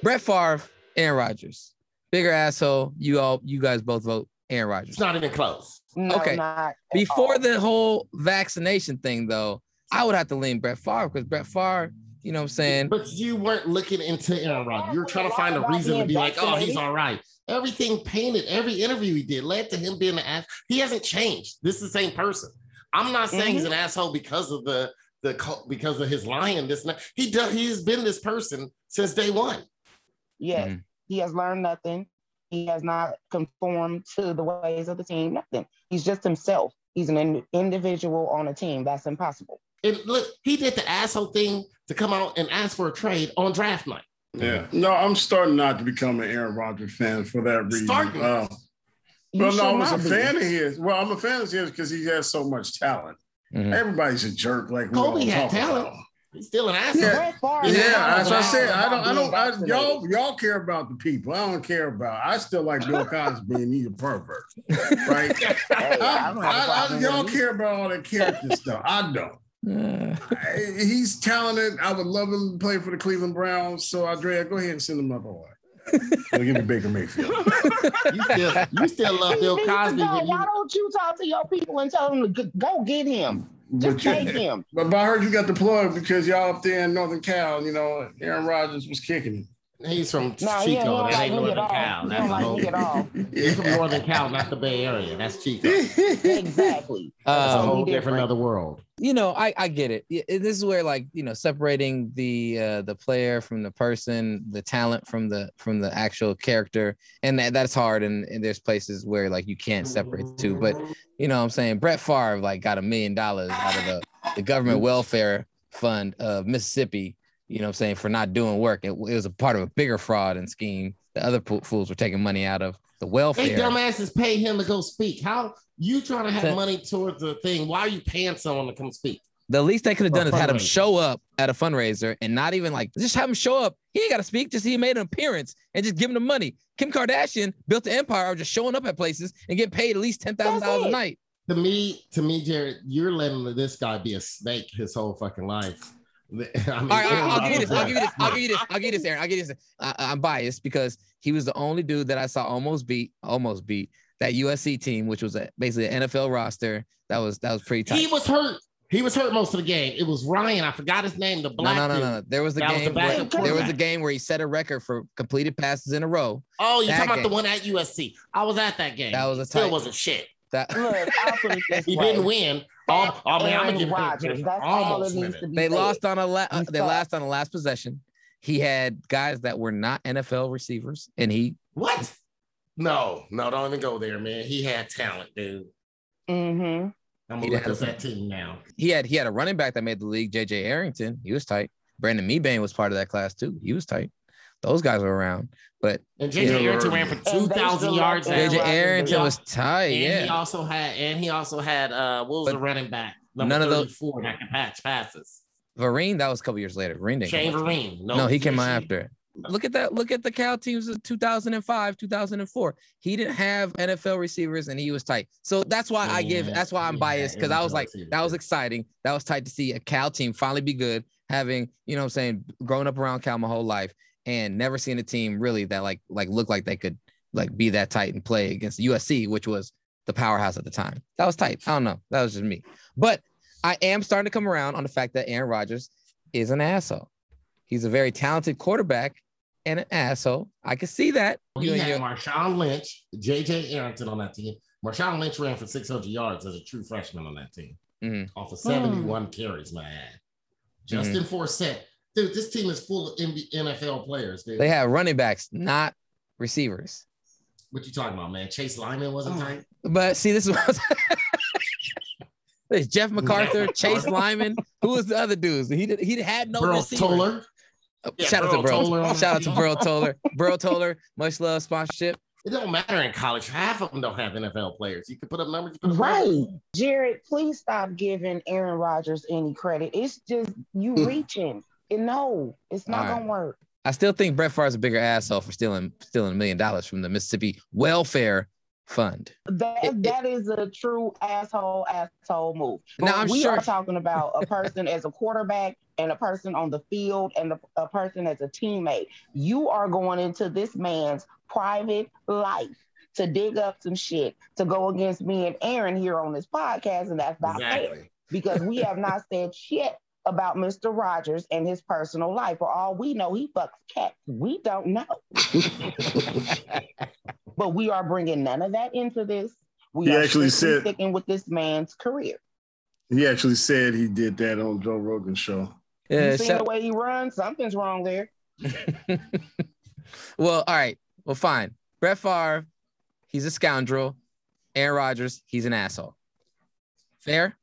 Brett Favre, Aaron Rodgers, bigger asshole. You all, you guys both vote Aaron Rodgers. It's not even close. No, okay. Before all. the whole vaccination thing, though, I would have to lean Brett Favre because Brett Favre, you know what I'm saying? But you weren't looking into Aaron Rodgers. You were trying to find a reason to be like, oh, he's all right. Everything painted, every interview he did led to him being an ass. He hasn't changed. This is the same person. I'm not saying he's Mhm. an asshole because of the the because of his lying. This and that. he does. He has been this person since day one. Yes, Mhm. he has learned nothing. He has not conformed to the ways of the team. Nothing. He's just himself. He's an in- individual on a team. That's impossible. And look, he did the asshole thing to come out and ask for a trade on draft night. Yeah. No, I'm starting not to become an Aaron Rodgers fan for that reason. Starting. Uh, well, no, I should was a be. fan of his. Well, I'm a fan of his because he has so much talent. Mhm. Everybody's a jerk, like we Kobe had talent. about. He's still an asshole. Yeah. Yeah, Yeah, that's what I said. I don't. I don't. I, y'all, y'all care about the people. I don't care about. I still like Bill (laughs) Cosby and he's a pervert, right? (laughs) Hey, I, I don't have a I, I, y'all with care about all that character (laughs) stuff. I don't. Uh, I- He's talented. I would love him to play for the Cleveland Browns. So, Andrea, go ahead and send him up away. I'll give me Baker Mayfield. You still, you still love Bill Cosby go. when you Why don't you talk to your people and tell them to go get him? Just But you- him. But, but I heard you got the plug because y'all up there in Northern Cal, you know, Aaron Rodgers was kicking it. He's from No, he, he Chico. don't That ain't Northern all. Cal. He That's don't the like whole. me at all. He's from Northern Cal, not the Bay Area. That's Chico. (laughs) exactly. That's a Um, whole different different. other world. you know, I I get it. It- This is where like you know separating the uh, the player from the person, the talent from the from the actual character, and that that's hard. And, and there's places where like you can't separate the two. But you know, what I'm saying Brett Favre like got a million dollars out of the the government welfare fund of Mississippi. You know, what I'm saying for not doing work. It, it was a part of a bigger fraud and scheme. The other po- fools were taking money out of the They welfare. dumbasses pay him to go speak. How you trying to have So- money towards the thing? Why are you paying someone to come speak? The least they could have done is had him show up at a fundraiser and not even like just have him show up. He ain't got to speak, just he made an appearance and just give him the money. Kim Kardashian built an empire of just showing up at places and getting paid at least ten thousand dollars a night. To me, to me, Jared, you're letting this guy be a snake his whole fucking life. (laughs) I mean, All right, all right, I'll give you this. I'll give you this. I'll give you this. I'll give you this, Aaron. I'll give you this. I, I'm biased because he was the only dude that I saw almost beat, almost beat that USC team, which was a, basically an NFL roster. That was that was pretty tight. He was hurt. He was hurt most of the game. It was Ryan. I forgot his name. The black no, no, no, no. There was a That was the game. where, there was a game where he set a record for completed passes in a row. Oh, you That talking about the one at USC? I was at that game. That was a still tight- wasn't shit. That Look, I'll put it He way. didn't win. Oh, oh man, I'm gonna give him Rodgers. credit. That's all it Almost needs to it. be. they said. lost on a la- uh, they lost on the last possession. He had guys that were not NFL receivers, and he What? No, no, don't even go there, man. He had talent, dude. Mm-hmm. I'm He gonna look had- up that team now. he had he had a running back that made the league, JJ Arrington. He was tight. Brandon Mebane was part of that class too. He was tight. Those guys were around, but And JJ Yeah. Arrington ran for two thousand yards. Aaron and- JJ Rodgers, Arrington was tight. And he also had, and he also had, uh, what was But the running back? Number none of those- four that can patch passes. Vereen. That was a couple years later. Vereen didn't. Shane come. Vereen. No, he came out Shane- after. Look at that. Look at the Cal teams of 2005, 2004. He didn't have NFL receivers and he was tight. So that's why I give, that's why I'm yeah, biased because I was like, receivers, that was exciting. That was tight to see a Cal team finally be good, having, you know what I'm saying, growing up around Cal my whole life and never seen a team really that like, like look like they could like be that tight and play against USC, which was the powerhouse at the time. That was tight. I don't know. That was just me. But I am starting to come around on the fact that Aaron Rodgers is an asshole. He's a very talented quarterback and an asshole. I can see that. He You and had your- Marshawn Lynch, JJ Arrington on that team. Marshawn Lynch ran for 600 yards as a true freshman on that team Mhm. off of 71 carries, man. Justin Forsett. Dude, this team is full of NB NFL players, dude. They have running backs, not receivers. what you talking about, man? Chase Lyman wasn't oh. tight. But see, this was (laughs) There's Geoff McArthur, Chase Lyman. Who was the other dudes? He did, he had no Burl receivers. Toler. Oh, Yeah, Shout out to Burl Burl. Toler on Shout out to Burl Toler. Burl Toler, much love sponsorship. It don't matter in college. Half of them don't have NFL players. You can put up numbers. You put up Right. numbers. Jared, please stop giving Aaron Rodgers any credit. It's just you mm. reaching. No, it's not right. gonna work. I still think Brett Favre's a bigger asshole for stealing stealing a million dollars from the Mississippi Welfare Fund. That that is a true asshole asshole move. Now, I'm we sure- are talking about a person as a quarterback and a person on the field and a, a person as a teammate. You are going into this man's private life to dig up some shit to go against me and Aaron here on this podcast, and that's not fair because we have not said shit about Mr. Rogers and his personal life. For all we know, he fucks cats. We don't know. (laughs) but we are bringing none of that into this. We He are actually strictly said- sticking with this man's career. He actually said he did that on Joe Rogan's show. Yeah, you seen shout- the way he runs? Something's wrong there. (laughs) well, all right. Well, fine. Brett Favre, he's a scoundrel. Aaron Rodgers, he's an asshole. Fair?